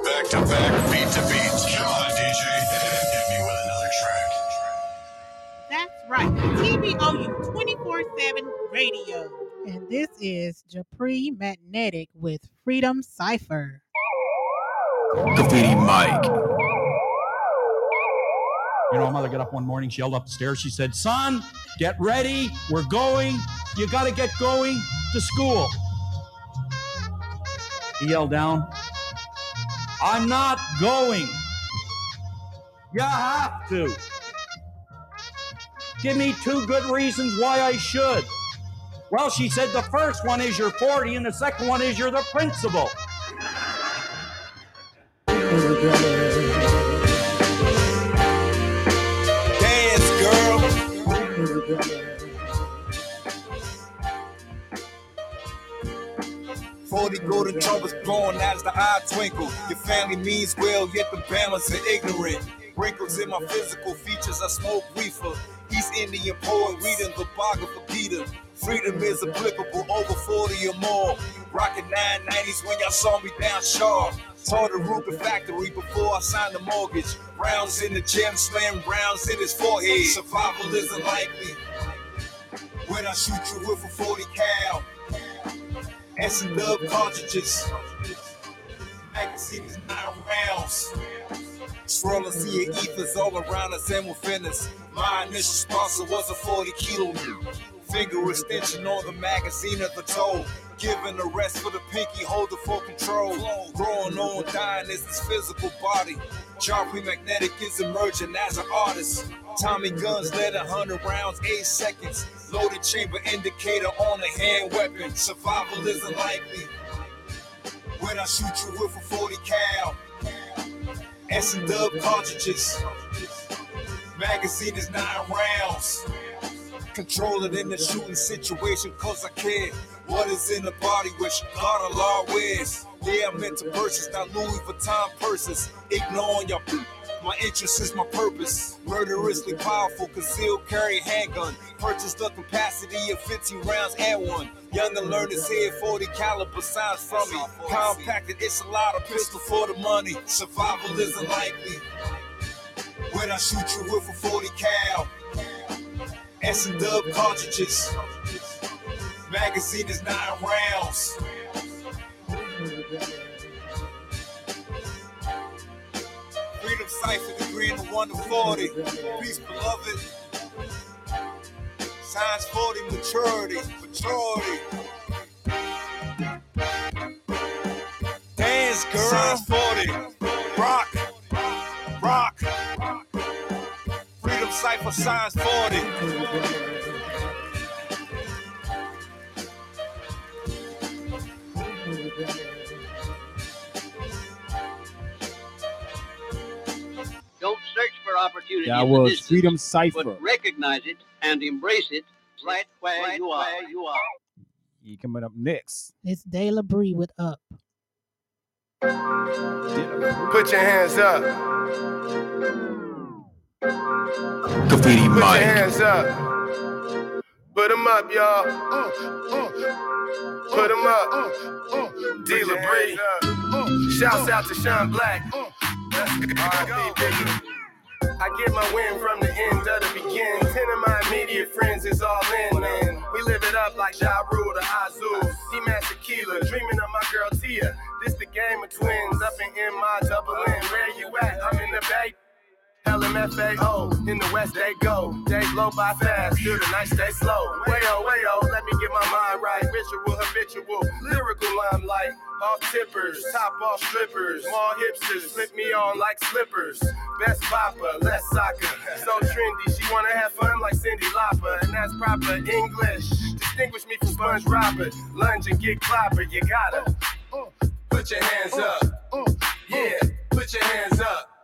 Back to back, beat to beat. Come on, DJ. Hit me with another track. That's right. TBOU 24 7 Radio. And this is Japri Magnetic with Freedom Cipher. Graffiti Mic. You know, my mother got up one morning, she yelled up the stairs. She said, Son, get ready. We're going. You got to get going to school. He yelled down, I'm not going. You have to. Give me two good reasons why I should. Well, she said, the first one is you're 40, and the second one is you're the principal. 40 golden trumpets blowing as the eye twinkle. Your family means well, yet the balance is ignorant. Wrinkles in my physical features, I smoke reefer. East Indian poet reading the Bhagavad Peter. Freedom is applicable over 40 or more. Rockin' 990s when y'all saw me down sharp. Taught the Ruben factory before I signed the mortgage. Rounds in the gym, slam rounds in his forehead. Survival isn't likely. When I shoot you with a 40 cal, and some love cartridges. Magazines, nine rounds. Swirling see your ethers all around us and within us. My initial sponsor was a 40 kilo. Finger extension on the magazine of the toe. Giving the rest for the pinky holder for control. Growing on, dying is this physical body. Sharply magnetic is emerging as an artist. Tommy guns led a hundred rounds, eight seconds. Loaded chamber indicator on the hand weapon. Survival isn't likely. When I shoot you with a 40 cal and some dub cartridges. Magazine is nine rounds. Control it in the shooting situation, cause I care. What is in the body which God Allah wears? Yeah, I meant to purchase, not Louis Vuitton purses. Ignoring your my interest is my purpose. Murderously powerful, concealed carry handgun. Purchase the capacity of 15 rounds and one. Younger learners head 40 caliber signs from me. Compacted, it's a lot of pistol for the money. Survival isn't likely. When I shoot you with a 40 cal and some dub cartridges. Magazine is nine rounds. Freedom Cipher, degree in 1 to 40. Peace, beloved. Science 40, maturity, maturity. Dance, girl. Signs 40. Rock, rock. Freedom Cipher, science 40. Yeah. Opportunity. That was distance, Freedom Cypher. Recognize it and embrace it right where you are. you are. He coming up next. It's De La Brie with Up. Put your hands up. Graffiti Put your hands up. Put them up, y'all. Put them up. D. LaBrie. Shouts out to Sean Black. R.I.P. Biggie. I get my win from the end of the beginning. Ten of my immediate friends is all in, man. We live it up like Ja Rule to Azul. He Master Keeler, dreaming of my girl Tia. This the game of twins, up in my double N. Where you at? I'm in the Bay. LMFAO, in the West they go. They blow by fast, through the night stay slow. Wayo, oh, wayo, oh, let me get my mind right. Ritual, habitual, lyrical limelight. Off tippers, top off strippers, small hipsters, flip me on like slippers. Best bopper, less soccer. So trendy, she wanna have fun like Cyndi Lauper, and that's proper English. Distinguish me from Sponge Robert. Lunge and get clobbered, you gotta. Uh, put your hands up. Uh, uh, yeah, put your hands up.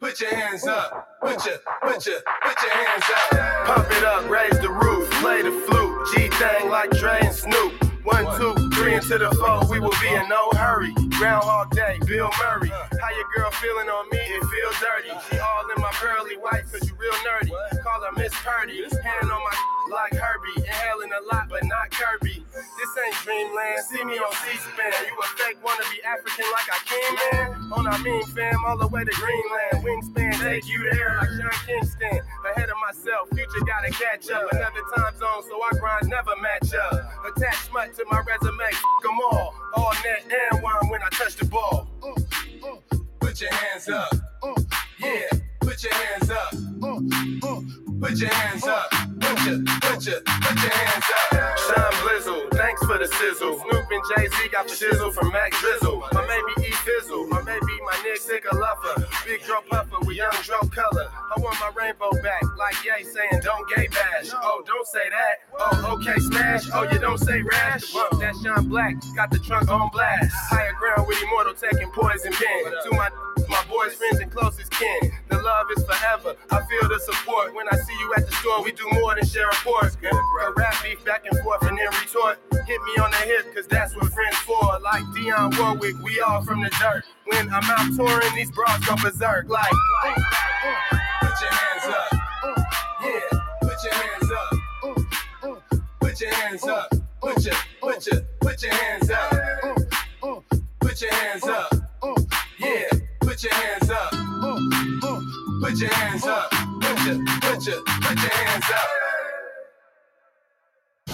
Put your hands up. Put your, put your, put your hands up. Pump it up, raise the roof, play the flute. G thing like Dre and Snoop. One, two, three into the four, we will be in no hurry. Groundhog Day, Bill Murray. How your girl feeling on me? It feels dirty. She all in my pearly white, cause you real nerdy. Call her Miss Purdy. Hand on my (laughs) like Herbie. Inhaling a lot, but not Kirby. This ain't dreamland. See me on C-SPAN. You a fake wanna be African like I can, man? On our mean fam, all the way to Greenland. Wingspan, take you there like Sean Kingston. Ahead of myself, future gotta catch up. Another time zone, so I grind never match up. Attach smut to my resume, f them all. All net and one when I touch the ball. Mm, mm, put your hands up. Mm, yeah, put your hands up. Put your hands up. Put your, put your, put your hands up. Sean Blizzle, thanks for the sizzle. Snoop and Jay Z got the shizzle from Mac Drizzle. My maybe E Fizzle, my maybe my Nick Sicker Lover. Big Dro Puffer with young Dro Color. I want my rainbow back, like Ye saying don't gay bash. Oh, don't say that. Oh, okay, smash. Oh, you don't say rash. Bump that Sean Black got the trunk on blast. Higher ground with Immortal taking poison pen. To my my boys, friends, and closest kin. The love is forever. I feel the support. When I see you at the store, we do more than share reports. Go rap beef back and forth and then retort. Hit me on the hip, cause that's what friends for. Like Dionne Warwick, we all from the dirt. When I'm out touring, these bras go berserk. Like, put your hands up. Yeah, put your hands up. Put your hands up. Put your, put your, put your hands up. Put your hands up. Yeah, put your hands up. Put your hands up. Put your, put your, put your hands up.